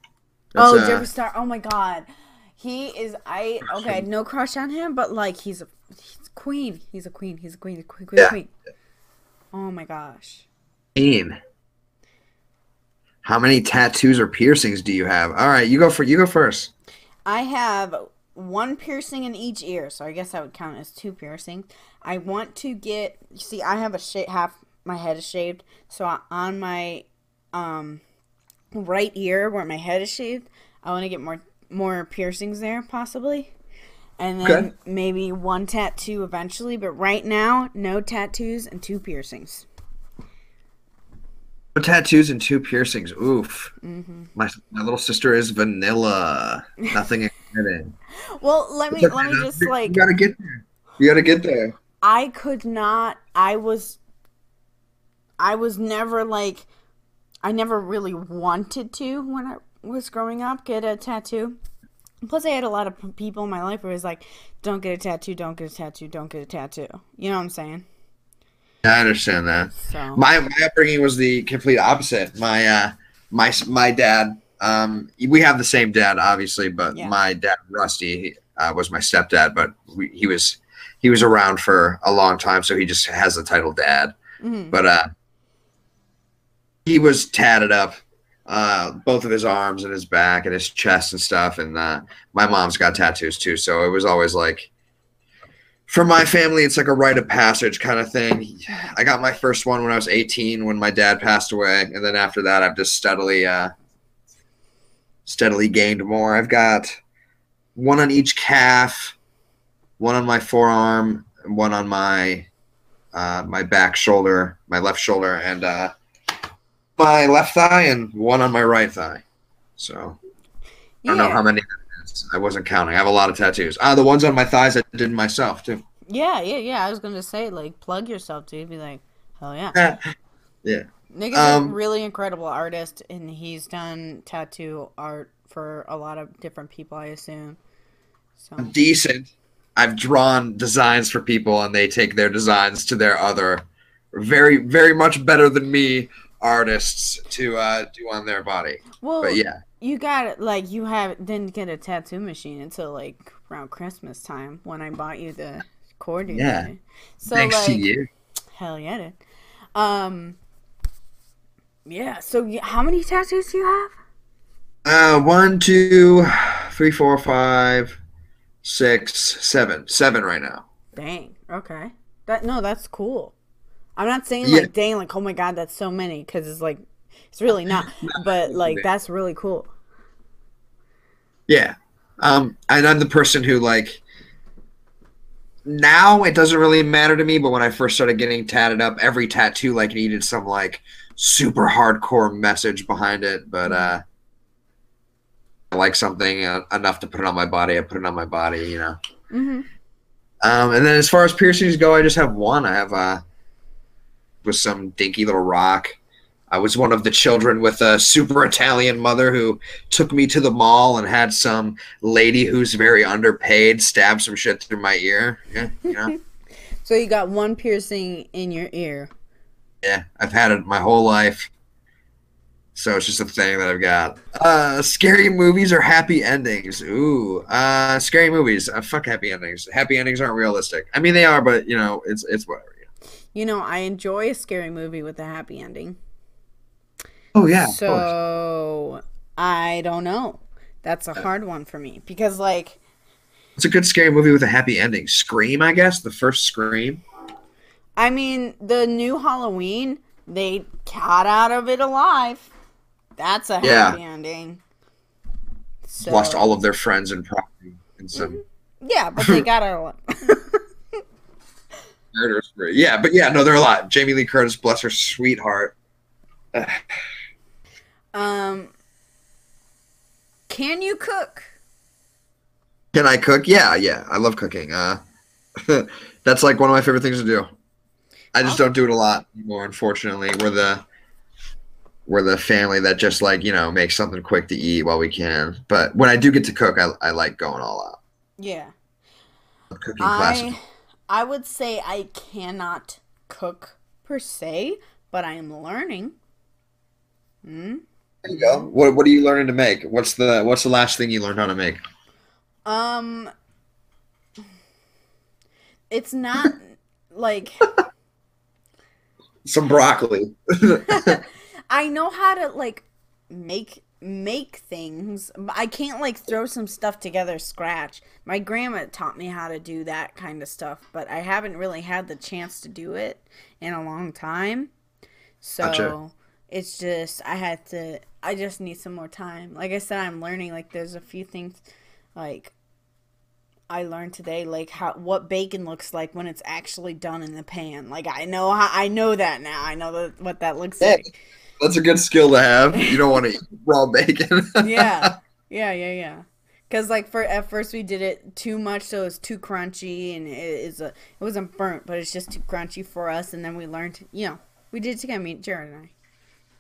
oh, That's, uh, Jeffree Star. Oh my god. He is I okay, no crush on him, but like he's a he's queen. He's a queen. He's a queen. A queen, queen, Yeah. queen. Oh my gosh. Ian. How many tattoos or piercings do you have? All right, you go for you go first. I have one piercing in each ear, so I guess that would count as two piercings. I want to get. You see, I have a half my head is shaved, so I- on my um right ear where my head is shaved, I want to get more more piercings there, possibly, and then Okay. maybe one tattoo eventually. But right now, no tattoos and two piercings. No tattoos and two piercings. Oof. hmm My my little sister is vanilla. Nothing [LAUGHS] exciting. Well, let me let me just like you gotta get there. You gotta get there. I could not. I was. I was never like. I never really wanted to when I was growing up get a tattoo. Plus, I had a lot of people in my life who was like, "Don't get a tattoo. Don't get a tattoo. Don't get a tattoo." You know what I'm saying? I understand that. So. My my upbringing was the complete opposite. My uh my my dad. Um, we have the same dad, obviously, but Yeah. my dad, Rusty, uh, was my stepdad. But we, he was he was around for a long time, so he just has the title dad. Mhm. But uh, he was tatted up, uh, both of his arms and his back and his chest and stuff. And uh, my mom's got tattoos too, so it was always like. For my family, it's like a rite of passage kind of thing. I got my first one when I was 18 when my dad passed away, and then after that, I've just steadily, uh, steadily gained more. I've got one on each calf, one on my forearm, one on my uh, my back shoulder, my left shoulder, and uh, my left thigh, and one on my right thigh. So I don't know how many. I wasn't counting. I have a lot of tattoos. Ah, the ones on my thighs I did myself too. Yeah, yeah, yeah. I was gonna say like plug yourself, dude. Be like, hell yeah. [LAUGHS] yeah. Nigga's a Um, really incredible artist, and he's done tattoo art for a lot of different people, I assume. So I'm decent. I've drawn designs for people, and they take their designs to their other, very, very much better than me artists to uh, do on their body. well, But yeah, you got it. Like you have didn't get a tattoo machine until like around Christmas time when I bought you the coordinator. Yeah. So thanks like, to you. hell yeah, dude. Um. Yeah. So how many tattoos do you have? Uh, one, two, three, four, five, six, seven, seven right now. Dang. Okay. That no, that's cool. I'm not saying Yeah. like dang, like oh my god, that's so many because it's like it's really not. [LAUGHS] but like that's really cool. Yeah. Um, and I'm the person who like now it doesn't really matter to me, but when I first started getting tatted up, every tattoo like needed some like super hardcore message behind it. But uh like something uh, enough to put it on my body. I put it on my body, you know. Mm-hmm. Um, and then as far as piercings go, I just have one. I have uh with some dinky little rock. I was one of the children with a super Italian mother who took me to the mall and had some lady who's very underpaid stab some shit through my ear. Yeah, you know. [LAUGHS] So you got one piercing in your ear. yeah, I've had it my whole life. So it's just a thing that I've got. Uh, scary movies or happy endings? Ooh, uh, scary movies. Uh, fuck happy endings. Happy endings aren't realistic. I mean, they are, but you know, it's it's whatever. You know, I enjoy a scary movie with a happy ending. Oh yeah, of so I don't know. That's a hard one for me because like It's a good scary movie with a happy ending. Scream, I guess. The first Scream. I mean, the new Halloween, they got out of it alive. That's a Yeah. happy ending. So, Lost all of their friends and property in some Yeah, but they got out [LAUGHS] murder spree. Yeah, but yeah, no, they're alive. Jamie Lee Curtis, bless her sweetheart. [SIGHS] Um, can you cook? Can I cook? Yeah, yeah. I love cooking. Uh, [LAUGHS] that's like one of my favorite things to do. I just Oh. don't do it a lot anymore. Unfortunately, we're the we're the family that just like you know makes something quick to eat while we can. But when I do get to cook, I, I like going all out. Yeah. Cooking. I I would say I cannot cook per se, but I am learning. Hmm? There you go. What What are you learning to make? What's the What's the last thing you learned how to make? Um it's not [LAUGHS] like Some broccoli. [LAUGHS] [LAUGHS] I know how to like make make things. I can't like throw some stuff together scratch. My grandma taught me how to do that kind of stuff, but I haven't really had the chance to do it in a long time. So Gotcha. it's just I had to I just need some more time. Like I said I'm learning like there's a few things like I learned today like how what bacon looks like when it's actually done in the pan. Like I know how I know that now. I know that, what that looks Yeah. like. That's a good skill to have. You don't want to eat raw [LAUGHS] bacon. [LAUGHS] yeah yeah yeah yeah because like for at first we did it too much so it was too crunchy and it is a it wasn't burnt but it's just too crunchy for us and then we learned you know we did it together me jared and i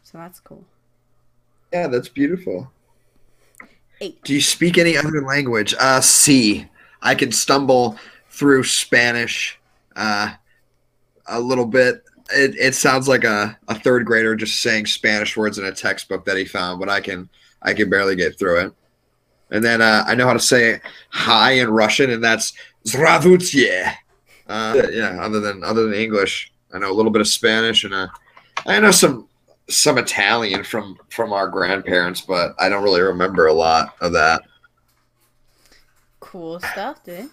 so that's cool yeah, that's beautiful. eight Do you speak any other language? Uh, C. I can stumble through Spanish, uh, a little bit, it, it sounds like a, a third grader just saying Spanish words in a textbook that he found, but I can I can barely get through it. And then uh, I know how to say hi in Russian, and that's Zdravutye. Uh, yeah, other than other than English, I know a little bit of Spanish, and uh, I know some some Italian from from our grandparents, but I don't really remember a lot of that. Cool stuff, dude.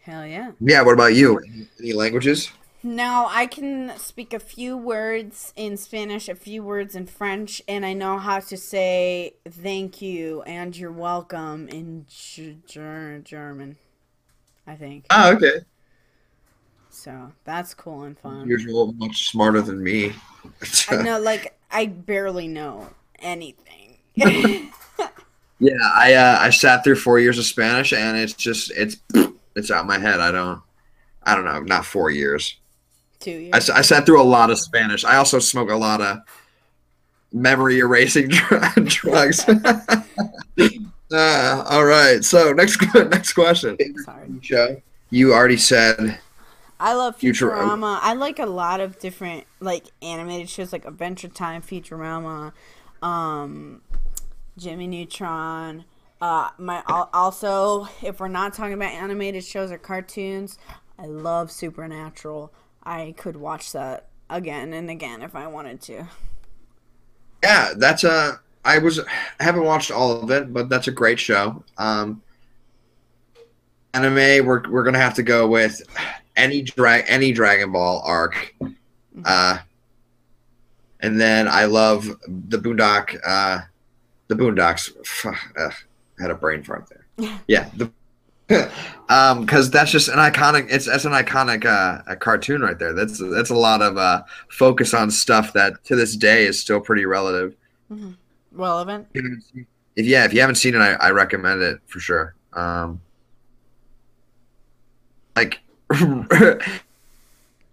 Hell yeah. Yeah. What about you? Any, any languages? Now I can speak a few words in Spanish, a few words in French, and I know how to say thank you and you're welcome in G- German. I think. Oh, okay. So that's cool and fun. Usual, much smarter than me. I know, [LAUGHS] like I barely know anything. [LAUGHS] Yeah, I uh, I sat through four years of Spanish, and it's just it's it's out my head. I don't I don't know, not four years. Two I, years. s- I sat through a lot of Spanish. I also smoke a lot of memory erasing [LAUGHS] dr- drugs. [LAUGHS] uh, all right, so next [LAUGHS] next question. Sorry. Show you already said I love Future- Futurama. I like a lot of different like animated shows like Adventure Time, Futurama, um, Jimmy Neutron. Uh, my also, if we're not talking about animated shows or cartoons, I love Supernatural. I could watch that again and again if I wanted to. yeah. That's a I was I haven't watched all of it, but that's a great show. Um, anime, we're we're gonna have to go with any drag any Dragon Ball arc. Uh, and then I love the Boondock, uh, the Boondocks. [SIGHS] Ugh, had a brain fart there. [LAUGHS] Yeah, the [LAUGHS] um, because that's just an iconic. It's that's an iconic uh, a cartoon right there. That's that's a lot of uh, focus on stuff that to this day is still pretty relative. Relevant. If yeah, if you haven't seen it, I, I recommend it for sure. Um, like [LAUGHS]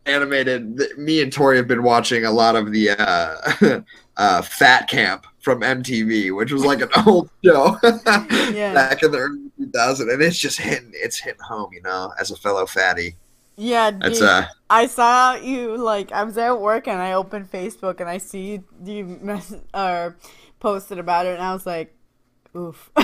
animated. Me and Tori have been watching a lot of the uh, [LAUGHS] uh, Fat Camp from MTV, which was like an old show Yeah. back in the early 2000s, and it's just hitting. It's hitting home, you know, as a fellow fatty. Yeah, dude, uh, I saw you like I was at work and I opened Facebook and I see you, you mess, or posted about it and I was like, oof. [LAUGHS]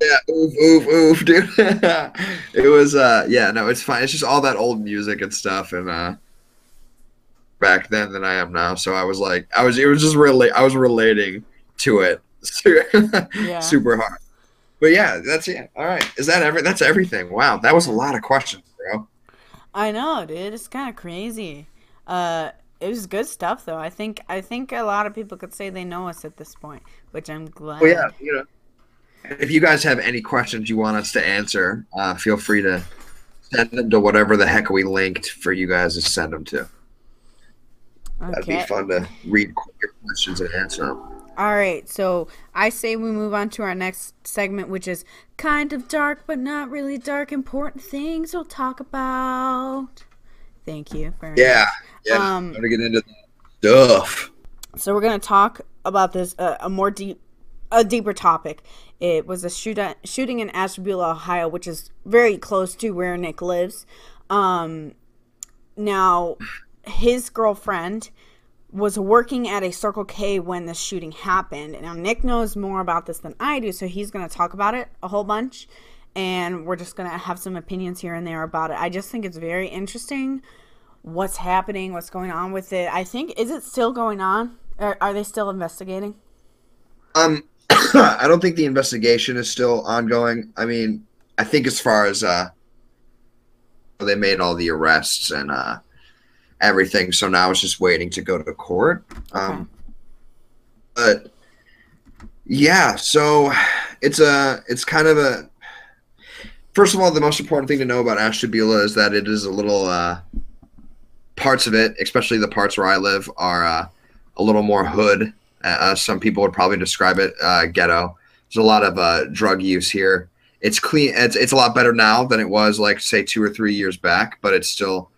Yeah, oof, oof, oof, dude. [LAUGHS] it was, uh, yeah, no, it's fine. It's just all that old music and stuff, and uh, back then than I am now. So I was like, I was, it was just really, I was relating to it [LAUGHS] Yeah. super hard. But yeah, that's it. All right, is that every? That's everything. Wow, that was a lot of questions, bro. I know, dude. It's kind of crazy. Uh, it was good stuff though. I think I think a lot of people could say they know us at this point, which I'm glad. Well, yeah, you know, if you guys have any questions you want us to answer, uh, feel free to send them to whatever the heck we linked for you guys to send them to. That'd be fun to read your questions and answer them. All right, so I say we move on to our next segment, which is kind of dark but not really dark. Important things we'll talk about. Thank you very Yeah, yeah. Um, Better get into that stuff. So we're gonna talk about this uh, a more deep, a deeper topic. It was a shoot shooting in Ashtabula, Ohio, which is very close to where Nick lives. Um, now, his girlfriend was working at a Circle K when the shooting happened. Now, Nick knows more about this than I do, so he's gonna talk about it a whole bunch, and we're just gonna have some opinions here and there about it. I just think it's very interesting what's happening, what's going on with it. I think is it still going on? Are, are they still investigating? Um, [COUGHS] I don't think the investigation is still ongoing. I mean, I think as far as uh, they made all the arrests and uh, everything, so now it's just waiting to go to court. Um, but yeah, so it's a it's kind of a first of all, the most important thing to know about Ashtabula is that it is a little uh, parts of it, especially the parts where I live, are uh, a little more hood. Uh, some people would probably describe it uh, ghetto. There's a lot of uh, drug use here. It's clean. It's it's a lot better now than it was like say two or three years back, but it's still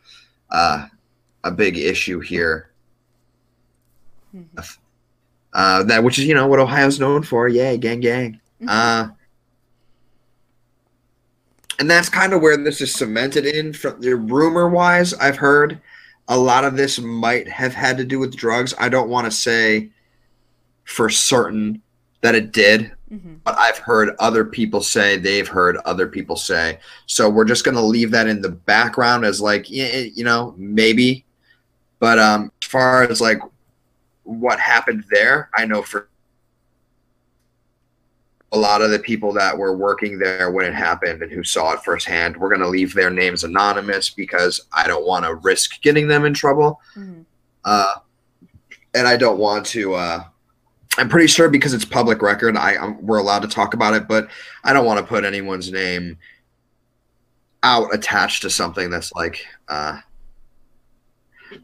uh, a big issue here. Uh, that which is you know what Ohio's known for. Yay, gang, gang. Uh, and that's kind of where this is cemented in. From the rumor wise, I've heard a lot of this might have had to do with drugs. I don't want to say for certain that it did, Mm-hmm. but I've heard other people say they've heard other people say. So we're just going to leave that in the background as like, you know, maybe. But um, as far as like what happened there, I know for a lot of the people that were working there when it happened and who saw it firsthand, we're going to leave their names anonymous because I don't want to risk getting them in trouble. Mm-hmm. Uh, and I don't want to. Uh, I'm pretty sure because it's public record, I I'm, we're allowed to talk about it, but I don't want to put anyone's name out attached to something that's like. Uh,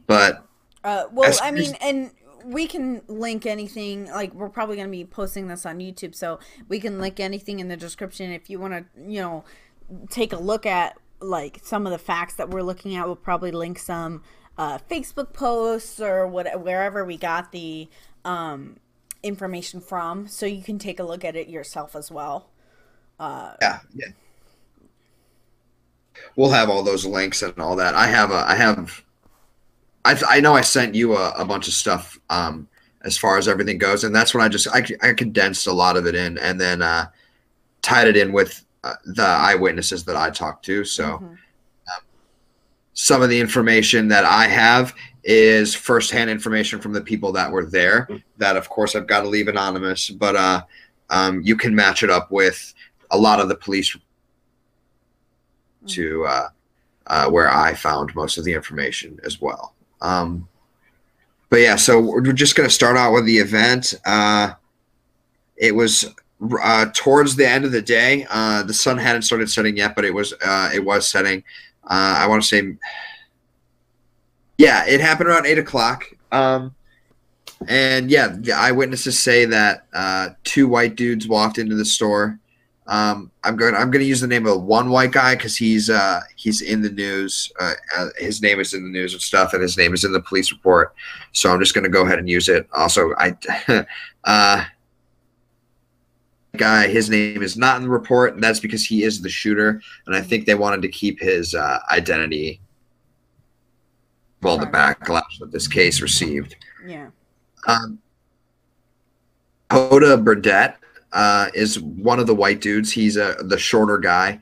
but Uh, well, I mean, and we can link anything. Like, we're probably going to be posting this on YouTube, so we can link anything in the description if you want to, you know, take a look at like some of the facts that we're looking at. We'll probably link some uh, Facebook posts or what wherever we got the um, information from, so you can take a look at it yourself as well. yeah, yeah. We'll have all those links and all that. I have a, I have, I, I know I sent you a, a bunch of stuff um, as far as everything goes, and that's when I just I, I condensed a lot of it in, and then uh, tied it in with uh, the eyewitnesses that I talked to. So Mhm. some of the information that I have is firsthand information from the people that were there. That, of course, I've got to leave anonymous, but uh, um, you can match it up with a lot of the police to uh, uh, where I found most of the information as well. Um, but yeah, so we're just going to start out with the event. Uh, it was uh, towards the end of the day. Uh, the sun hadn't started setting yet, but it was uh, it was setting. Uh, I want to say, yeah, it happened around eight o'clock. Um, and yeah, the eyewitnesses say that uh, two white dudes walked into the store. Um, I'm going. I'm going to use the name of one white guy because he's uh, he's in the news. Uh, uh, his name is in the news and stuff, and his name is in the police report. So I'm just going to go ahead and use it. Also, I [LAUGHS] uh, guy. His name is not in the report, and that's because he is the shooter. And I think they wanted to keep his uh, identity. Well, the backlash that this case received. Yeah. Um, Dakota Burdett uh, is one of the white dudes. He's uh, the shorter guy,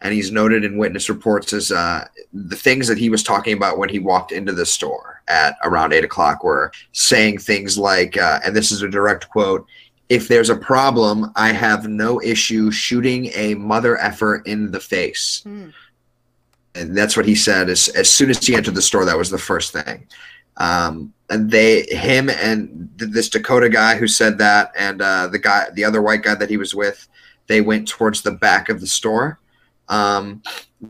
and he's noted in witness reports as uh, the things that he was talking about when he walked into the store at around eight o'clock were saying things like, uh, and this is a direct quote. If there's a problem, I have no issue shooting a mother effer in the face. Mm. And that's what he said as, as soon as he entered the store. That was the first thing. Um, and they, him, and th- this Dakota guy who said that, and uh, the guy, the other white guy that he was with, they went towards the back of the store. Um,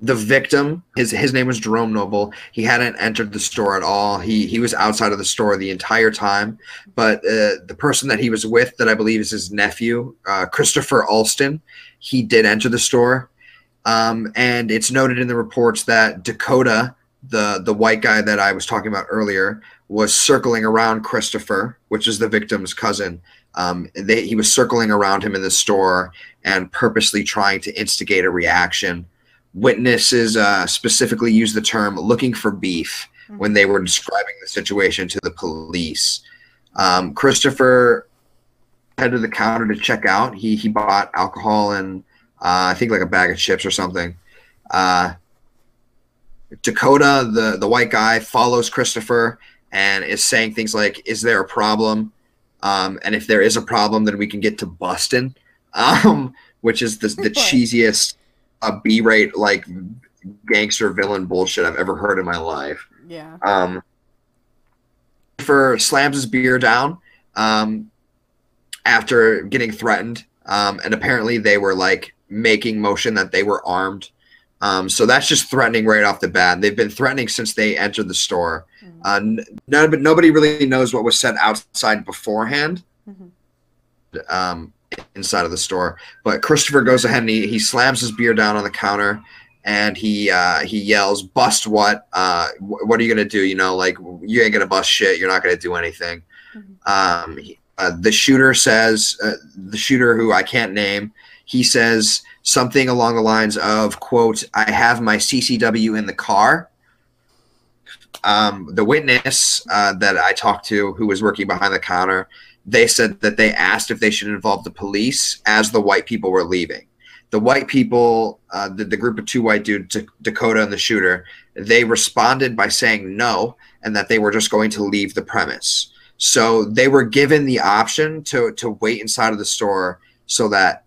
the victim, his his name was Jerome Noble. He hadn't entered the store at all. He he was outside of the store the entire time. But uh, the person that he was with, that I believe is his nephew, uh, Christopher Alston, he did enter the store. Um, and it's noted in the reports that Dakota, the the white guy that I was talking about earlier, was circling around Christopher, which is the victim's cousin. Um, they, he was circling around him in the store and purposely trying to instigate a reaction. Witnesses uh, specifically used the term "looking for beef" when they were describing the situation to the police. Um, Christopher headed to the counter to check out. He he bought alcohol and uh, I think like a bag of chips or something. Uh, Dakota, the the white guy, follows Christopher and is saying things like, "Is there a problem?" Um, and if there is a problem, then we can get to Bustin, [LAUGHS] um, which is the the [LAUGHS] cheesiest uh, B-rate like gangster villain bullshit I've ever heard in my life. Yeah. Um, for slams his beer down um, after getting threatened, um, and apparently they were like making motion that they were armed. Um, so that's just threatening right off the bat. They've been threatening since they entered the store. Mhm. Uh, but nobody really knows what was said outside beforehand. Mhm. Um, inside of the store, but Christopher goes ahead and he, he slams his beer down on the counter, and he uh, he yells, "Bust what? Uh, wh- what are you gonna do? You know, like you ain't gonna bust shit. You're not gonna do anything." Mhm. Um, he- uh, the shooter says, uh, the shooter who I can't name, he says something along the lines of, "quote I have my CCW in the car." um, the witness uh, that I talked to, who was working behind the counter, they said that they asked if they should involve the police as the white people were leaving. The white people, uh, the, the group of two white dudes, Dakota and the shooter, they responded by saying no and that they were just going to leave the premise. So they were given the option to to wait inside of the store so that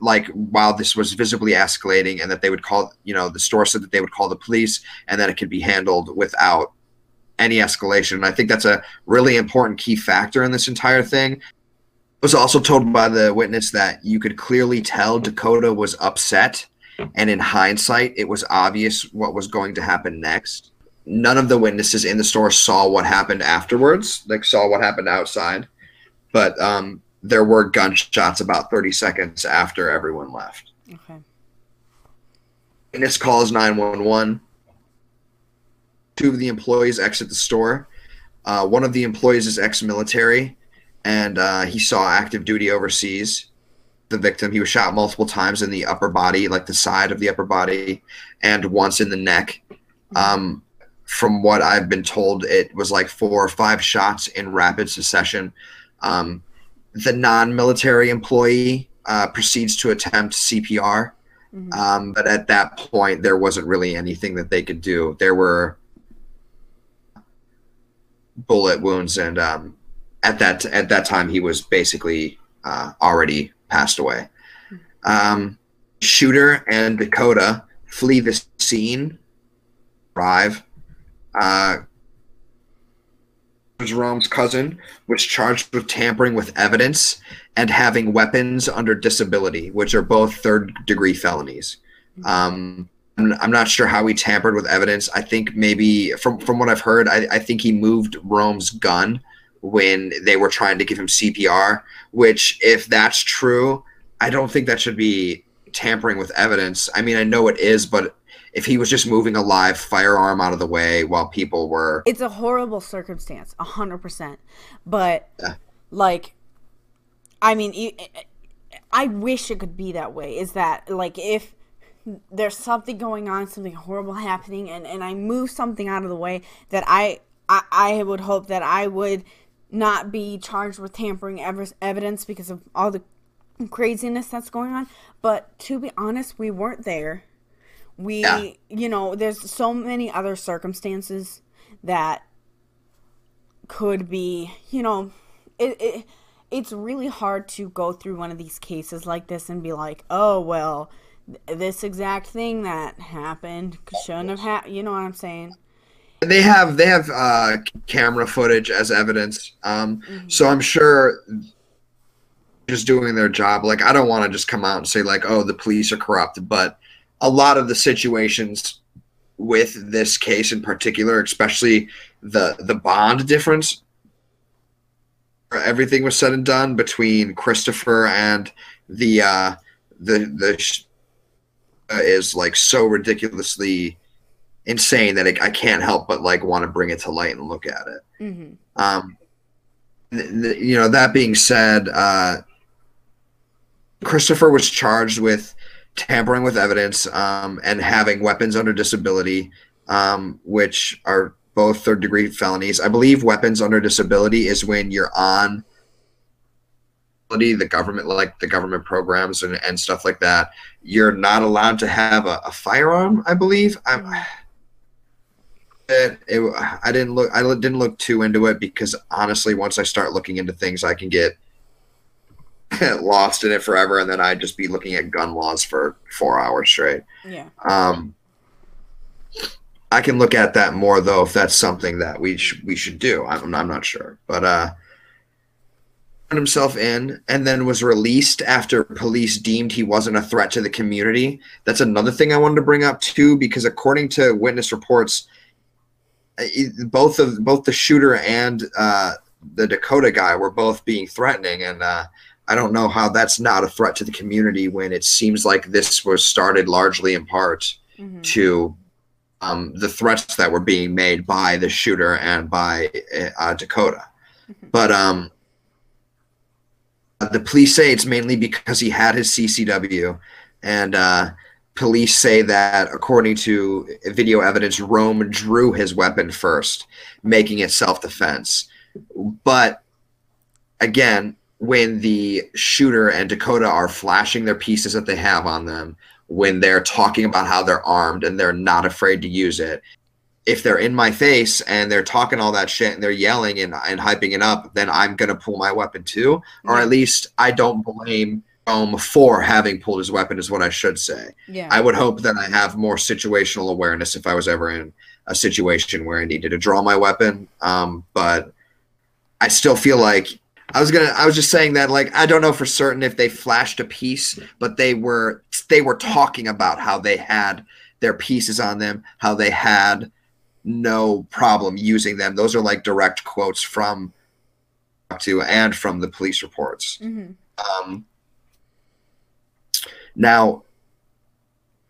like while this was visibly escalating and that they would call you know the store said that they would call the police and that it could be handled without any escalation. And i think that's a really important key factor in this entire thing. I was also told by the witness that you could clearly tell dakota was upset. And in hindsight it was obvious what was going to happen next. None of the witnesses in the store saw what happened afterwards like saw what happened outside. But um there were gunshots about 30 seconds after everyone left. Okay. Witness calls 911. Two of the employees exit the store. Uh, one of the employees is ex military and uh, he saw active duty overseas. The victim, he was shot multiple times in the upper body, like the side of the upper body, and once in the neck. Um, from what I've been told, it was like four or five shots in rapid succession. Um, the non-military employee uh, proceeds to attempt CPR, mm-hmm. um, but at that point there wasn't really anything that they could do. There were bullet wounds, and um, at that at that time he was basically uh, already passed away. Um, Shooter and Dakota flee the scene, arrive. Uh, Rome's cousin was charged with tampering with evidence and having weapons under disability, which are both third degree felonies. Um, I'm, I'm, not sure how he tampered with evidence. I think maybe from from what I've heard, I, I think he moved Rome's gun when they were trying to give him CPR. Which, if that's true, I don't think that should be tampering with evidence. I mean, I know it is, but if he was just moving a live firearm out of the way while people were it's a horrible circumstance a hundred percent. But yeah. like i mean i wish it could be that way is that like if there's something going on something horrible happening and and i move something out of the way that i i, I would hope that i would not be charged with tampering ev- evidence because of all the craziness that's going on. But to be honest we weren't there we, yeah. you know, there's so many other circumstances that could be, you know, it, it it's really hard to go through one of these cases like this and be like, oh well, this exact thing that happened shouldn't have happened. You know what I'm saying? They have they have uh, camera footage as evidence, um, mm-hmm. so I'm sure just doing their job. Like I don't want to just come out and say like, oh, the police are corrupt, but a lot of the situations with this case in particular, especially the the bond difference. Everything was said and done between Christopher and the uh, the the uh, is like so ridiculously insane that it, I can't help but like want to bring it to light and look at it. Mm-hmm. Um, th- th- you know, that being said, uh, Christopher was charged with tampering with evidence um, and having weapons under disability, um, which are both third degree felonies. I believe weapons under disability is when you're on the government like the government programs and, and stuff like that. You're not allowed to have a, a firearm i believe. I'm it, it, i didn't look i didn't look too into it because honestly once i start looking into things i can get [LAUGHS] lost in it forever, and then I'd just be looking at gun laws for four hours straight. Yeah. Um, I can look at that more though if that's something that we sh- we should do. I'm I'm not sure, but uh, put himself in and then was released after police deemed he wasn't a threat to the community. That's another thing I wanted to bring up too, because according to witness reports, uh, both of both the shooter and uh, the Dakota guy were both being threatening, and uh, I don't know how that's not a threat to the community when it seems like this was started largely in part mm-hmm. to um, the threats that were being made by the shooter and by uh, Dakota. Mm-hmm. But um, the police say it's mainly because he had his CCW, and uh, police say that according to video evidence, Rome drew his weapon first, making it self-defense. But again, when the shooter and Dakota are flashing their pieces that they have on them, when they're talking about how they're armed and they're not afraid to use it, if they're in my face and they're talking all that shit and they're yelling and, and hyping it up, then I'm gonna pull my weapon too. Or at least I don't blame Rome for having pulled his weapon is what I should say. Yeah. I would hope that I have more situational awareness if I was ever in a situation where I needed to draw my weapon. Um, but I still feel like I was gonna. I was just saying that like I don't know for certain if they flashed a piece, but they were they were talking about how they had their pieces on them, how they had no problem using them. Those are like direct quotes from to and from the police reports. hmm Um, now,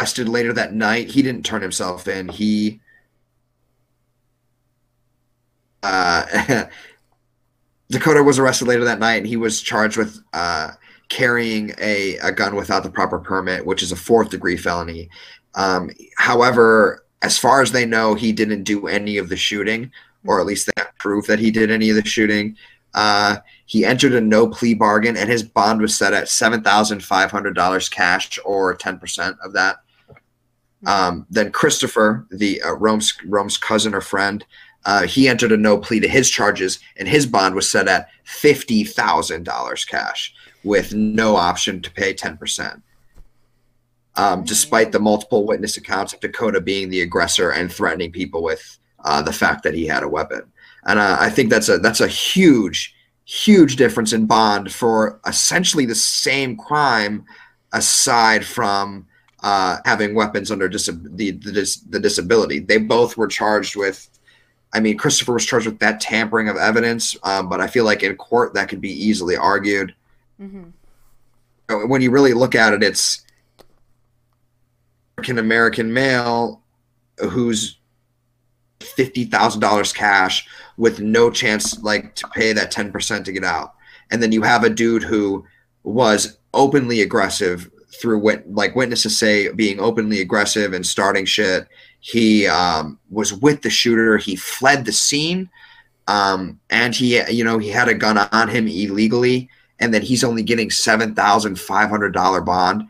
arrested later that night. He didn't turn himself in. He uh, [LAUGHS] Dakota was arrested later that night, and he was charged with uh, carrying a, a gun without the proper permit, which is a fourth degree felony. Um, however, as far as they know, he didn't do any of the shooting, or at least they have proof that he did any of the shooting. Uh, he entered a no plea bargain, and his bond was set at seven thousand five hundred dollars cash, or ten percent of that. Um, then Christopher, the uh, Rome's Rome's cousin or friend, uh, he entered a no plea to his charges, and his bond was set at fifty thousand dollars cash, with no option to pay ten percent. Um, despite the multiple witness accounts of Dakota being the aggressor and threatening people with uh, the fact that he had a weapon, and uh, I think that's a that's a huge, huge difference in bond for essentially the same crime, aside from uh, having weapons under dis- the the, dis- the disability. They both were charged with. I mean, Christopher was charged with that tampering of evidence, um, but I feel like in court that could be easily argued. hmm When you really look at it, it's African American male who's fifty thousand dollars cash with no chance like to pay that ten percent to get out, and then you have a dude who was openly aggressive through wit- like witnesses say being openly aggressive and starting shit. He um, was with the shooter. He fled the scene, um, and he you know he had a gun on him illegally, and then he's only getting seven thousand five hundred dollar bond.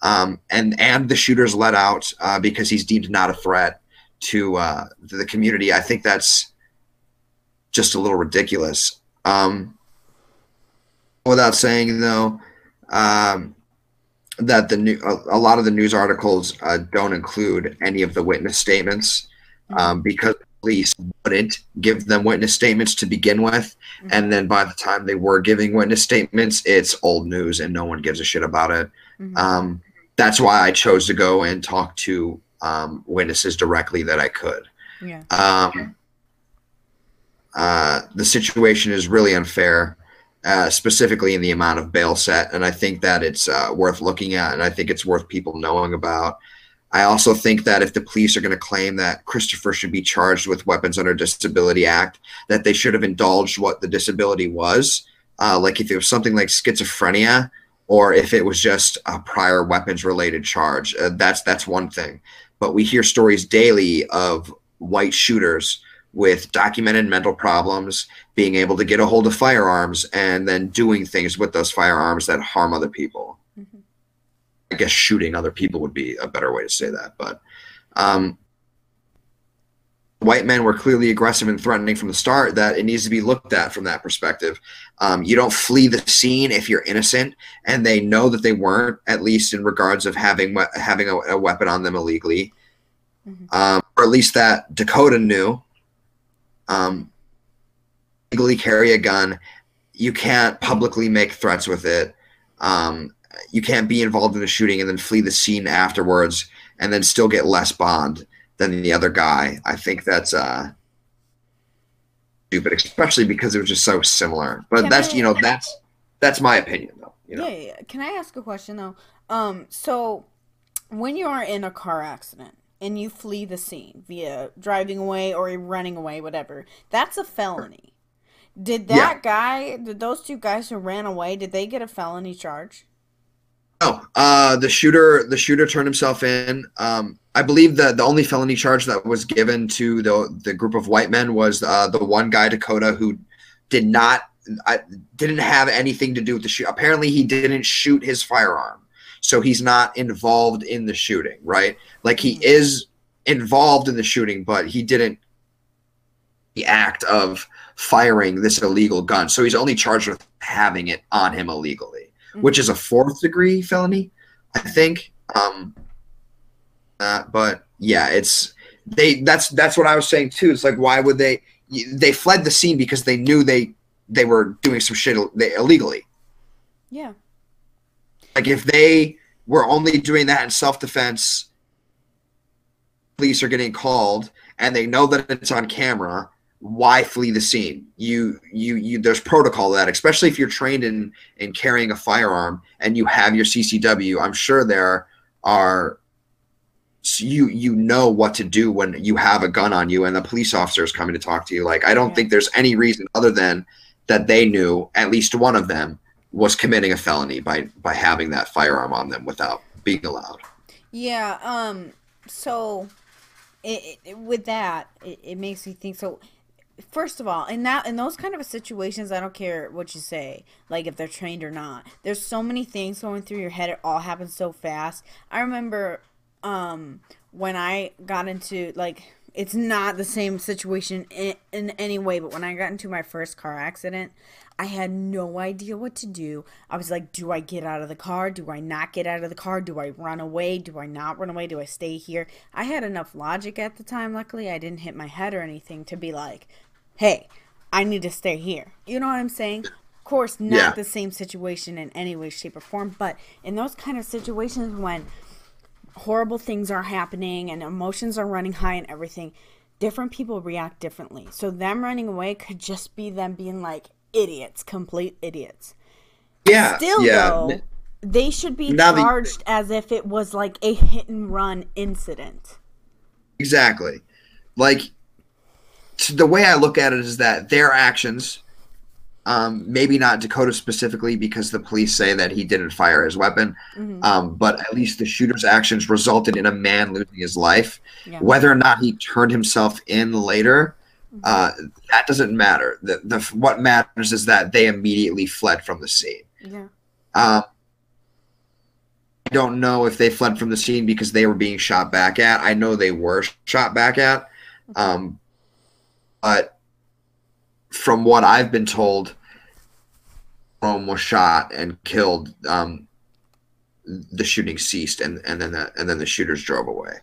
Um, and and the shooter's let out uh, because he's deemed not a threat to uh, the community. I think that's just a little ridiculous. Um, without saying though, um, that the new a, a lot of the news articles uh, don't include any of the witness statements um, because police wouldn't give them witness statements to begin with, Mhm. and then by the time they were giving witness statements, it's old news and no one gives a shit about it. hmm Um, that's why I chose to go and talk to um, witnesses directly that I could. yeah. Um, uh, the situation is really unfair, uh, specifically in the amount of bail set, and I think that it's uh, worth looking at, and I think it's worth people knowing about. I also think that if the police are going to claim that Christopher should be charged with weapons under Disability Act, that they should have indulged what the disability was. Uh, like if it was something like schizophrenia, or if it was just a prior weapons related charge. Uh, that's that's one thing. But we hear stories daily of white shooters with documented mental problems being able to get a hold of firearms and then doing things with those firearms that harm other people. Mhm. I guess shooting other people would be a better way to say that. But um, white men were clearly aggressive and threatening from the start that it needs to be looked at from that perspective. Um, you don't flee the scene if you're innocent, and they know that they weren't, at least in regards of having having a, a weapon on them illegally, Mhm. um, or at least that Dakota knew. Um, legally carry a gun, you can't publicly make threats with it. Um, you can't be involved in a shooting and then flee the scene afterwards, and then still get less bond than the other guy. I think that's uh stupid, especially because it was just so similar. But Can that's I- you know that's that's my opinion though. You know, Yeah, yeah. Can I ask a question though? Um, so when you are in a car accident and you flee the scene via driving away or running away, whatever, that's a felony. Did that Yeah. guy, did those two guys who ran away, did they get a felony charge? No, uh, the shooter the shooter turned himself in. Um, I believe that the only felony charge that was given to the the group of white men was uh, the one guy Dakota who did not I, didn't have anything to do with the shoot. Apparently, he didn't shoot his firearm, so he's not involved in the shooting. Right? Like he is involved in the shooting, but he didn't the act of firing this illegal gun. So he's only charged with having it on him illegally, Mm-hmm. which is a fourth degree felony, I think. Um, uh, but yeah, it's they. That's that's what I was saying too. It's like why would they? They fled the scene because they knew they they were doing some shit ill- they, illegally. Yeah. Like if they were only doing that in self defense, police are getting called and they know that it's on camera. Why flee the scene? You you you. There's protocol to that, especially if you're trained in in carrying a firearm and you have your CCW. I'm sure there are you you know what to do when you have a gun on you and the police officer is coming to talk to you. Like I don't Yeah. think there's any reason other than that they knew at least one of them was committing a felony by by having that firearm on them without being allowed. Yeah. Um. So, it, it, with that, it, it makes me think. So, first of all, in that in those kind of situations, I don't care what you say, like if they're trained or not. There's so many things going through your head. It all happens so fast. I remember, um, when I got into like. It's not the same situation in, in any way, but when I got into my first car accident, I had no idea what to do. I was like, do I get out of the car? Do I not get out of the car? Do I run away? Do I not run away? Do I stay here? I had enough logic at the time. Luckily, I didn't hit my head or anything to be like, hey, I need to stay here. You know what I'm saying? Of course, not Yeah. the same situation in any way, shape, or form, but in those kind of situations when horrible things are happening and emotions are running high and everything, different people react differently. So them running away could just be them being like idiots, complete idiots. Yeah, Still yeah. though, they should be Now charged as if it was like a hit and run incident. Exactly. Like the way I look at it is that their actions, um, maybe not Dakota specifically because the police say that he didn't fire his weapon, Mhm. um, but at least the shooter's actions resulted in a man losing his life. Yeah. Whether or not he turned himself in later, uh, that doesn't matter. The, the what matters is that they immediately fled from the scene. Yeah. Um, I don't know if they fled from the scene because they were being shot back at. I know they were shot back at. Um, but from what I've been told, Rome was shot and killed. Um, the shooting ceased, and, and then the, and then the shooters drove away.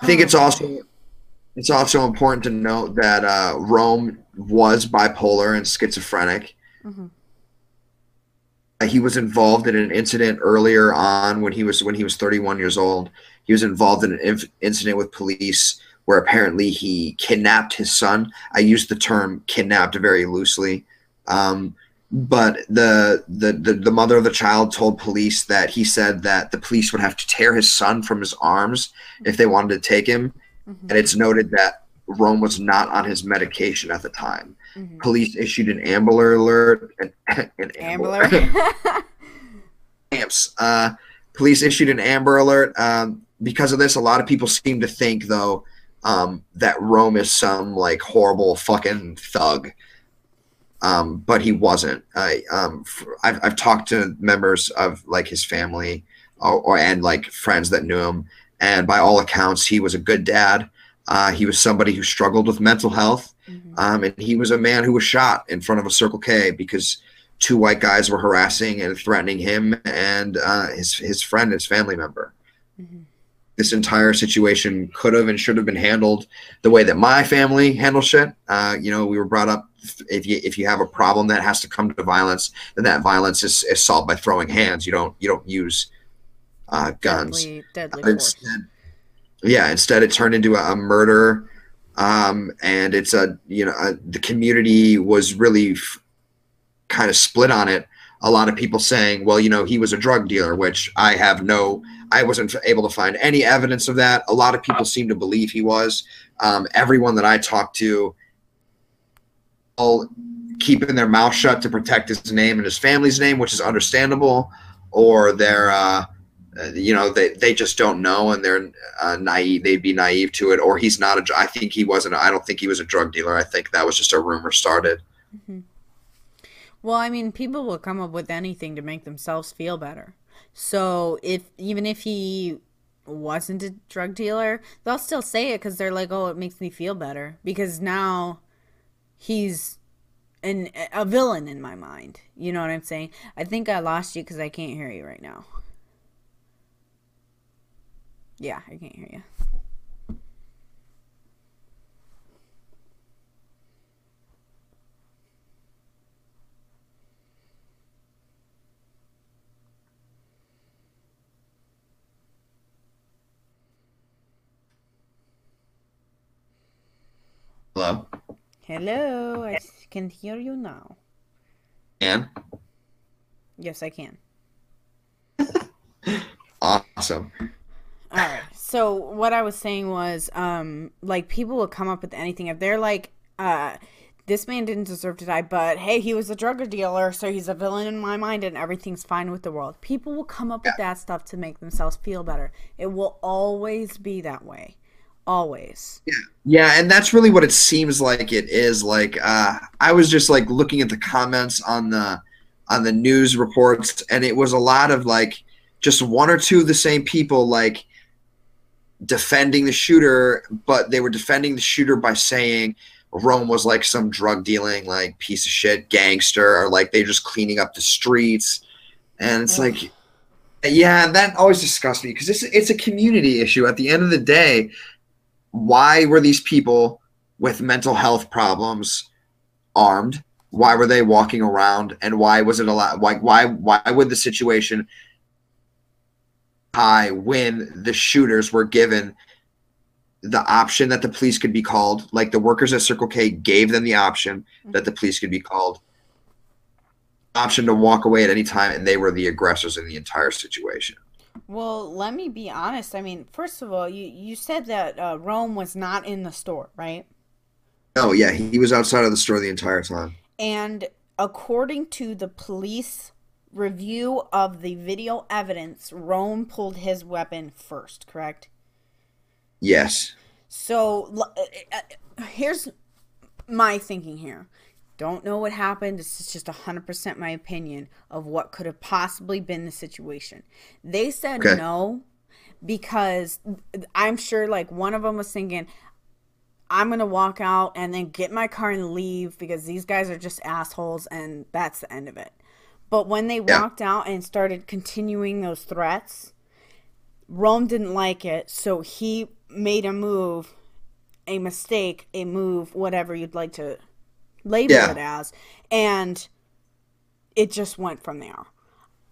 I think it's also it's also important to note that uh, Rome was bipolar and schizophrenic. Mhm. Uh, He was involved in an incident earlier on when he was when he was 31 years old. He was involved in an inf- incident with police where apparently he kidnapped his son. I use the term kidnapped very loosely. Um, but the, the the the mother of the child told police that he said that the police would have to tear his son from his arms if they wanted to take him Mhm. and it's noted that Rome was not on his medication at the time. Mhm. Police issued an Amber Alert. [LAUGHS] An, an Ambler. [LAUGHS] amps. Uh, police issued an Amber Alert. Um, because of this, a lot of people seem to think, though, um, that Rome is some like horrible fucking thug. Um, but he wasn't. I, um, I've, I've talked to members of like his family or, or and like friends that knew him, and by all accounts, he was a good dad. Uh, he was somebody who struggled with mental health, Mhm. um, and he was a man who was shot in front of a Circle K because two white guys were harassing and threatening him and uh, his his friend, his family member. Mhm. This entire situation could have and should have been handled the way that my family handles shit. Uh, you know, we were brought up if you if you have a problem that has to come to violence, then that violence is, is solved by throwing hands. You don't you don't use uh, guns. Deadly, deadly instead, yeah, instead it turned into a, a murder, um, and it's a you know a, the community was really f- kind of split on it. A lot of people saying, well, you know, he was a drug dealer, which I have no, I wasn't able to find any evidence of that. A lot of people seem to believe he was. Um, everyone that I talked to all keeping their mouth shut to protect his name and his family's name, which is understandable, or they're uh, uh, you know they, they just don't know and they're uh, naive they'd be naive to it or he's not a i think he wasn't i don't think he was a drug dealer i think that was just a rumor started Well, I mean, people will come up with anything to make themselves feel better. So if even if he wasn't a drug dealer, they'll still say it because they're like, "Oh, it makes me feel better," because now he's an a villain in my mind. You know what I'm saying? I think I lost you because I can't hear you right now. Yeah, I can't hear you. Hello Hello, I can hear you now. and Yes, I can. [LAUGHS] awesome All right. So what I was saying was, um, like people will come up with anything if they're like, uh, this man didn't deserve to die, but hey, he was a drug dealer, so he's a villain in my mind, and everything's fine with the world. People will come up with that stuff to make themselves feel better. It will always be that way, always. Yeah, Yeah, and that's really what it seems like it is. Like uh, I was just like looking at the comments on the on the news reports, and it was a lot of like just one or two of the same people like defending the shooter, but they were defending the shooter by saying Rome was like some drug dealing like piece of shit gangster, or like they're just cleaning up the streets, and it's like. Yeah, that always disgusts me because it's it's a community issue. At the end of the day, why were these people with mental health problems armed? Why were they walking around? And why was it allowed? Like, why why would the situation high when the shooters were given the option that the police could be called? Like the workers at Circle K gave them the option that the police could be called. Option to walk away at any time, and they were the aggressors in the entire situation. Well, let me be honest. I mean, first of all, you you said that uh, Rome was not in the store, right? Oh yeah, he was outside of the store the entire time. And according to the police review of the video evidence, Rome pulled his weapon first, correct? Yes. So l- uh, uh, here's my thinking here. Don't know what happened. This is just 100% my opinion of what could have possibly been the situation. They said Okay. no because I'm sure like one of them was thinking, I'm going to walk out and then get my car and leave because these guys are just assholes and that's the end of it. But when they Yeah. walked out and started continuing those threats, Rome didn't like it, so he made a move, a mistake, a move, whatever you'd like to label Yeah. it as, and it just went from there.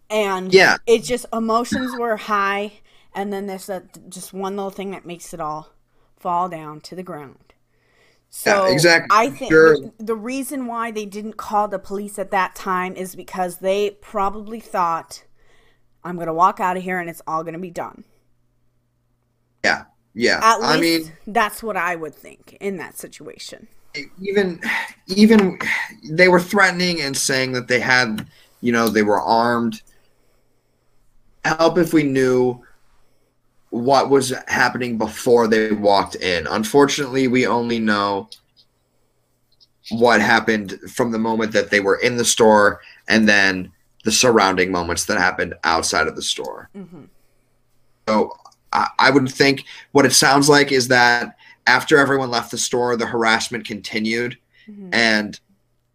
And Yeah. it just emotions were high, and then there's that just one little thing that makes it all fall down to the ground. So Yeah, exactly. I think Sure. the reason why they didn't call the police at that time is because they probably thought, I'm gonna walk out of here and it's all gonna be done. Yeah. Yeah. At I mean, that's what I would think in that situation. Even even they were threatening and saying that they had, you know, they were armed. Help if we knew what was happening before they walked in. Unfortunately, we only know what happened from the moment that they were in the store and then the surrounding moments that happened outside of the store. hmm So I, I would think what it sounds like is that after everyone left the store, the harassment continued. hmm And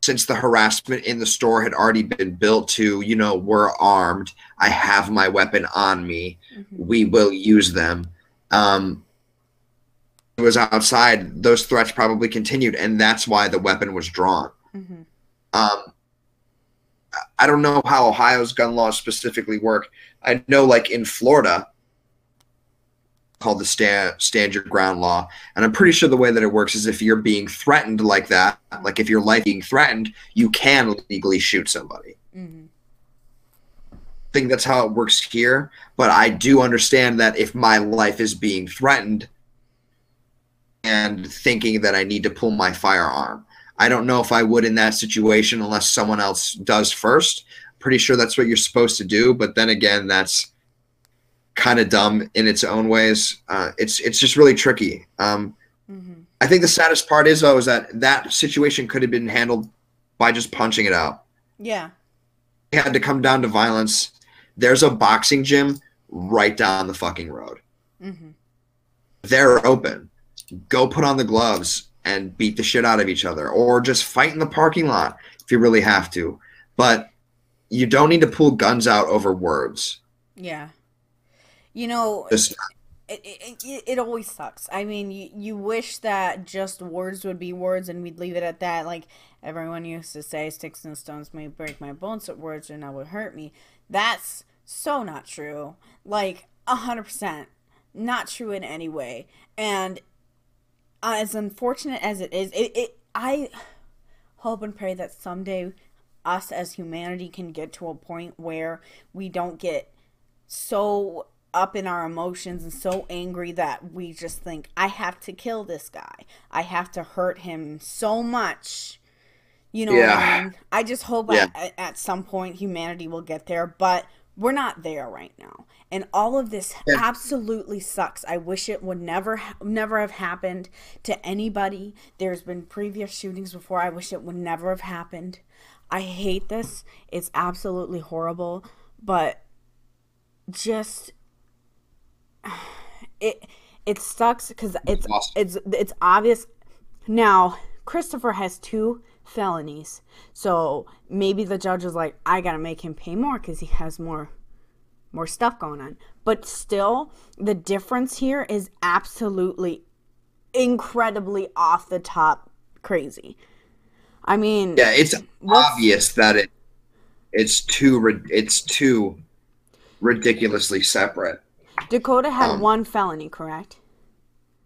since the harassment in the store had already been built to, you know, we're armed, I have my weapon on me, hmm we will use them. Um, it was outside, those threats probably continued, and that's why the weapon was drawn. hmm Um, I don't know how Ohio's gun laws specifically work. I know, like in Florida, called the stand stand your ground law, and I'm pretty sure the way that it works is if you're being threatened like that, like if your life being threatened, you can legally shoot somebody. hmm I think that's how it works here, but I do understand that if my life is being threatened and thinking that I need to pull my firearm, I don't know if I would in that situation unless someone else does first. Pretty sure that's what you're supposed to do, but then again, that's kind of dumb in its own ways. Uh, it's it's just really tricky. Um, Mm-hmm. I think the saddest part is though is that that situation could have been handled by just punching it out. Yeah. It had to come down to violence. There's a boxing gym right down the fucking road. Mm-hmm. They're open. Go put on the gloves and beat the shit out of each other, or just fight in the parking lot if you really have to. But you don't need to pull guns out over words. Yeah. You know, it, it, it, it always sucks. I mean, you, you wish that just words would be words and we'd leave it at that. Like everyone used to say, sticks and stones may break my bones, but words are not what hurt me. That's so not true. Like, a 100%. Not true in any way. And as unfortunate as it is, it, it I hope and pray that someday us as humanity can get to a point where we don't get so up in our emotions and so angry that we just think I have to kill this guy. I have to hurt him so much. You know what I mean? I just hope Yeah. at, at some point humanity will get there, but we're not there right now. And all of this Yeah. absolutely sucks. I wish it would never never have happened to anybody. There's been previous shootings before. I wish it would never have happened. I hate this. It's absolutely horrible, but just it it sucks because it's Awesome. it's it's obvious now christopher has two felonies so maybe the judge is like i gotta make him pay more because he has more more stuff going on but still the difference here is absolutely incredibly off the top crazy i mean yeah, it's obvious that it it's too it's too ridiculously separate. Dakota had um, one felony correct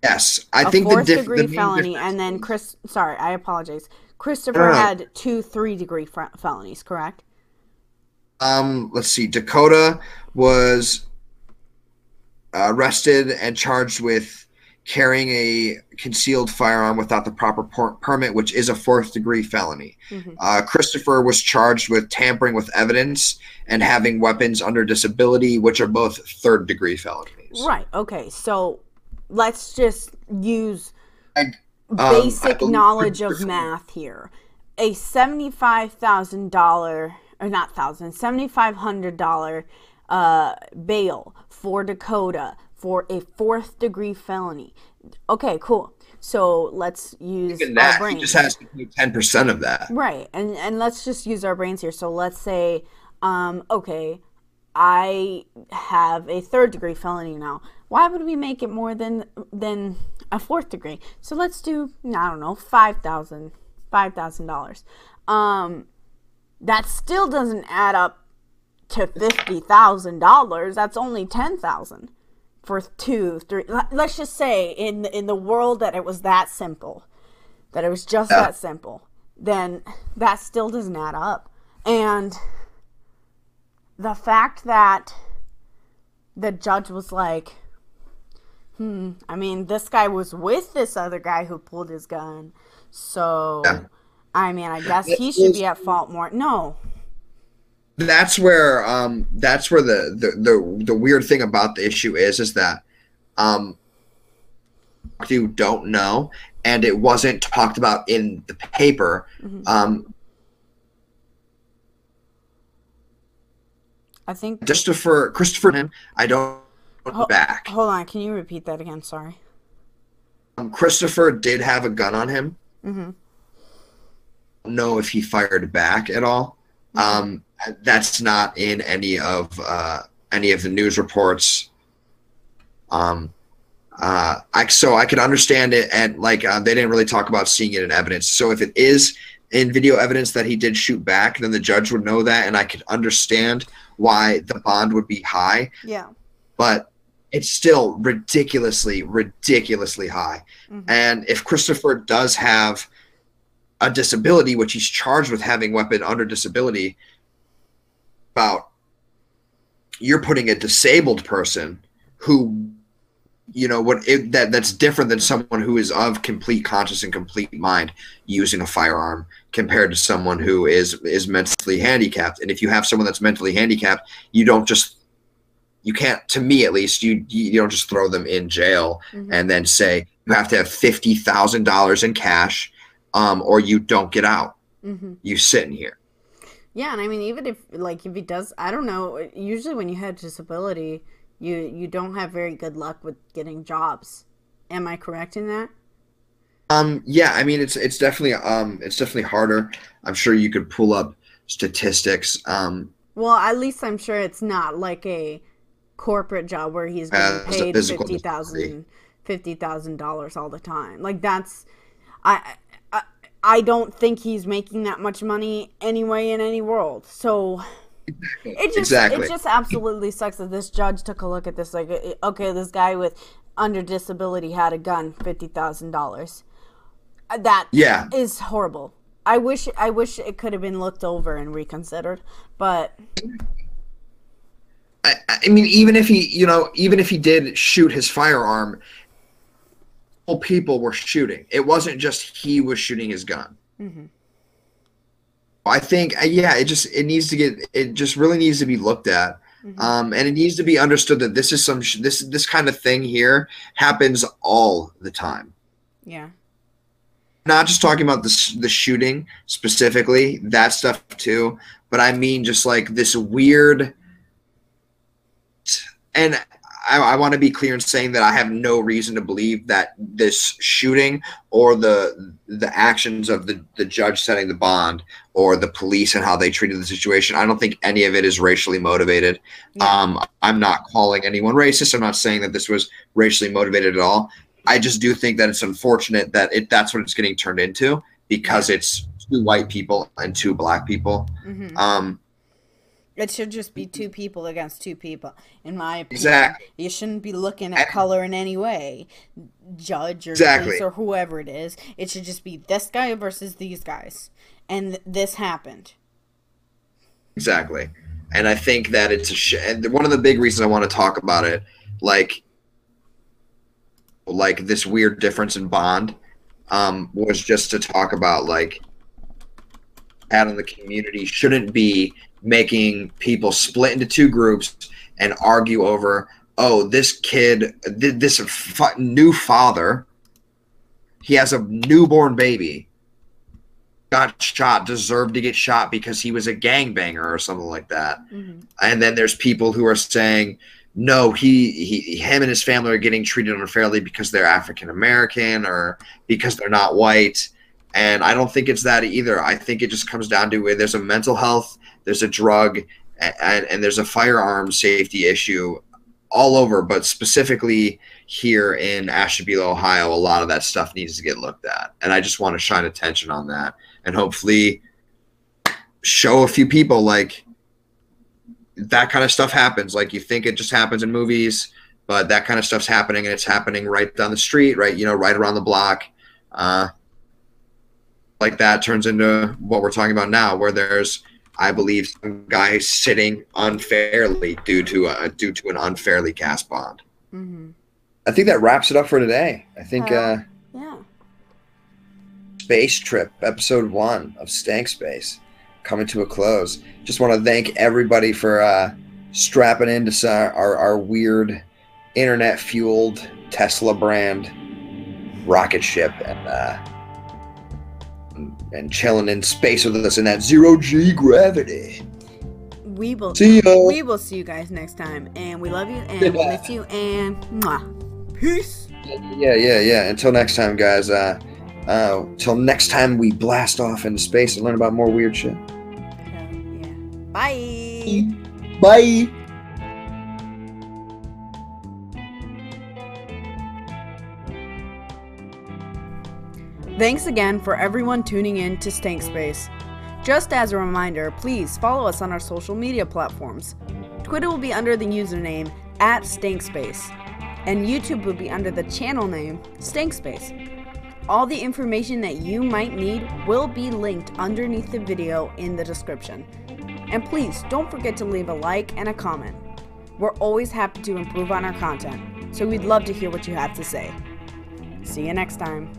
Yes, I a think the, fourth diff- degree the felony, and then Chris. Sorry, I apologize. Christopher no. had two three degree fr- felonies, correct? Um, let's see. Dakota was arrested and charged with carrying a concealed firearm without the proper per- permit, which is a fourth degree felony. Mhm. Uh, Christopher was charged with tampering with evidence and having weapons under disability, which are both third degree felonies. Right. Okay. So let's just use And, um, basic knowledge of math here. A seventy-five thousand dollar, or not thousand, seventy-five hundred dollar uh, bail for Dakota for a fourth degree felony. Okay, cool. So let's use Even our that, he just has to pay ten percent of that. Right. And and let's just use our brains here. So let's say um okay, I have a third degree felony now. Why would we make it more than than a fourth degree? So let's do I don't know, five thousand five thousand dollars. Um that still doesn't add up to fifty thousand dollars. That's only ten thousand for two, three. let- Let's just say in in the world that it was that simple, that it was just Yeah. that simple, then that still doesn't add up. And the fact that the judge was like, hmm, I mean, this guy was with this other guy who pulled his gun, so. Yeah. I mean, I guess It he should is- be at fault more. No, that's where um that's where the the the, the weird thing about the issue is is that um you don't know and it wasn't talked about in the paper Mhm. um I think. christopher christopher i don't Ho- back Hold on, can you repeat that again? Sorry. um, christopher did have a gun on him Mm-hmm. don't know if he fired back at all um that's not in any of uh any of the news reports um uh i so i can understand it and like uh, they didn't really talk about seeing it in evidence so if it is in video evidence that he did shoot back then the judge would know that and i could understand why the bond would be high Yeah. but it's still ridiculously ridiculously high Mhm. and if christopher does have a disability which he's charged with having weapon under disability about you're putting a disabled person who you know what it, that that's different than someone who is of complete conscious and complete mind using a firearm compared to someone who is is mentally handicapped. And if you have someone that's mentally handicapped you don't just you can't to me at least you you don't just throw them in jail Mhm. and then say you have to have $50,000 in cash um, or you don't get out. Hmm you sit in here Yeah, and I mean, even if like if he does, I don't know. Usually, when you have disability, you you don't have very good luck with getting jobs. Am I correct in that? Um, yeah, I mean it's it's definitely um it's definitely harder. I'm sure you could pull up statistics. Um, Well, at least I'm sure it's not like a corporate job where he's being paid fifty thousand fifty thousand dollars all the time. Like that's, I, I don't think he's making that much money anyway in any world. So it just Exactly. it just absolutely sucks that this judge took a look at this like okay this guy with under disability had a gun fifty thousand dollars. That yeah, is horrible. I wish I wish it could have been looked over and reconsidered, but I, I mean even if he you know even if he did shoot his firearm, people were shooting. It wasn't just he was shooting his gun. Mhm. I think uh, yeah, it just it needs to get it just really needs to be looked at. Mhm. Um, and it needs to be understood that this is some sh- this this kind of thing here happens all the time. yeah. not just talking about the the shooting specifically, that stuff too, but I mean just like this weird. And I, I want to be clear in saying that I have no reason to believe that this shooting or the the actions of the the judge setting the bond or the police and how they treated the situation. I don't think any of it is racially motivated. Yeah. Um, I'm not calling anyone racist. I'm not saying that this was racially motivated at all. I just do think that it's unfortunate that it that's what it's getting turned into because it's two white people and two black people. hmm Um, It should just be two people against two people, in my opinion. Exactly. You shouldn't be looking at And- color in any way, judge or Exactly. or whoever it is. It should just be this guy versus these guys, and this happened. Exactly. And I think that it's a sh- and one of the big reasons I want to talk about it, like, like this weird difference in bond, um, was just to talk about like, out in the community shouldn't be making people split into two groups and argue over, oh, this kid, th- this new father, he has a newborn baby got shot deserved to get shot because he was a gangbanger or something like that. hmm And then there's people who are saying, no, he, he him and his family are getting treated unfairly because they're African American or because they're not white. And I don't think it's that either. I think it just comes down to there's a mental health, there's a drug, and, and there's a firearm safety issue all over, but specifically here in Ashtabula, Ohio, a lot of that stuff needs to get looked at. And I just want to shine attention on that and hopefully show a few people like that kind of stuff happens. Like you think it just happens in movies, but that kind of stuff's happening and it's happening right down the street, right? You know, right around the block. Uh, like that turns into what we're talking about now, where there's, I believe, some guy sitting unfairly due to a, due to an unfairly cast bond. hmm I think that wraps it up for today. I think uh, Yeah. Space Trip, episode one of Stank Space, coming to a close. Just want to thank everybody for uh, strapping into s- our, our weird internet fueled Tesla brand rocket ship and, uh, and chilling in space with us in that zero G gravity. We will See ya. we will see you guys next time, and we love you and we miss you and mwah. peace. Yeah, yeah, yeah. Until next time, guys. Uh, uh, till next time, we blast off into space and learn about more weird shit. Yeah. Bye. Bye. Thanks again for everyone tuning in to Stank Space. Just as a reminder, please follow us on our social media platforms. Twitter will be under the username at Stankspace, and YouTube will be under the channel name Stankspace. All the information that you might need will be linked underneath the video in the description. And please don't forget to leave a like and a comment. We're always happy to improve on our content. so we'd love to hear what you have to say. See you next time.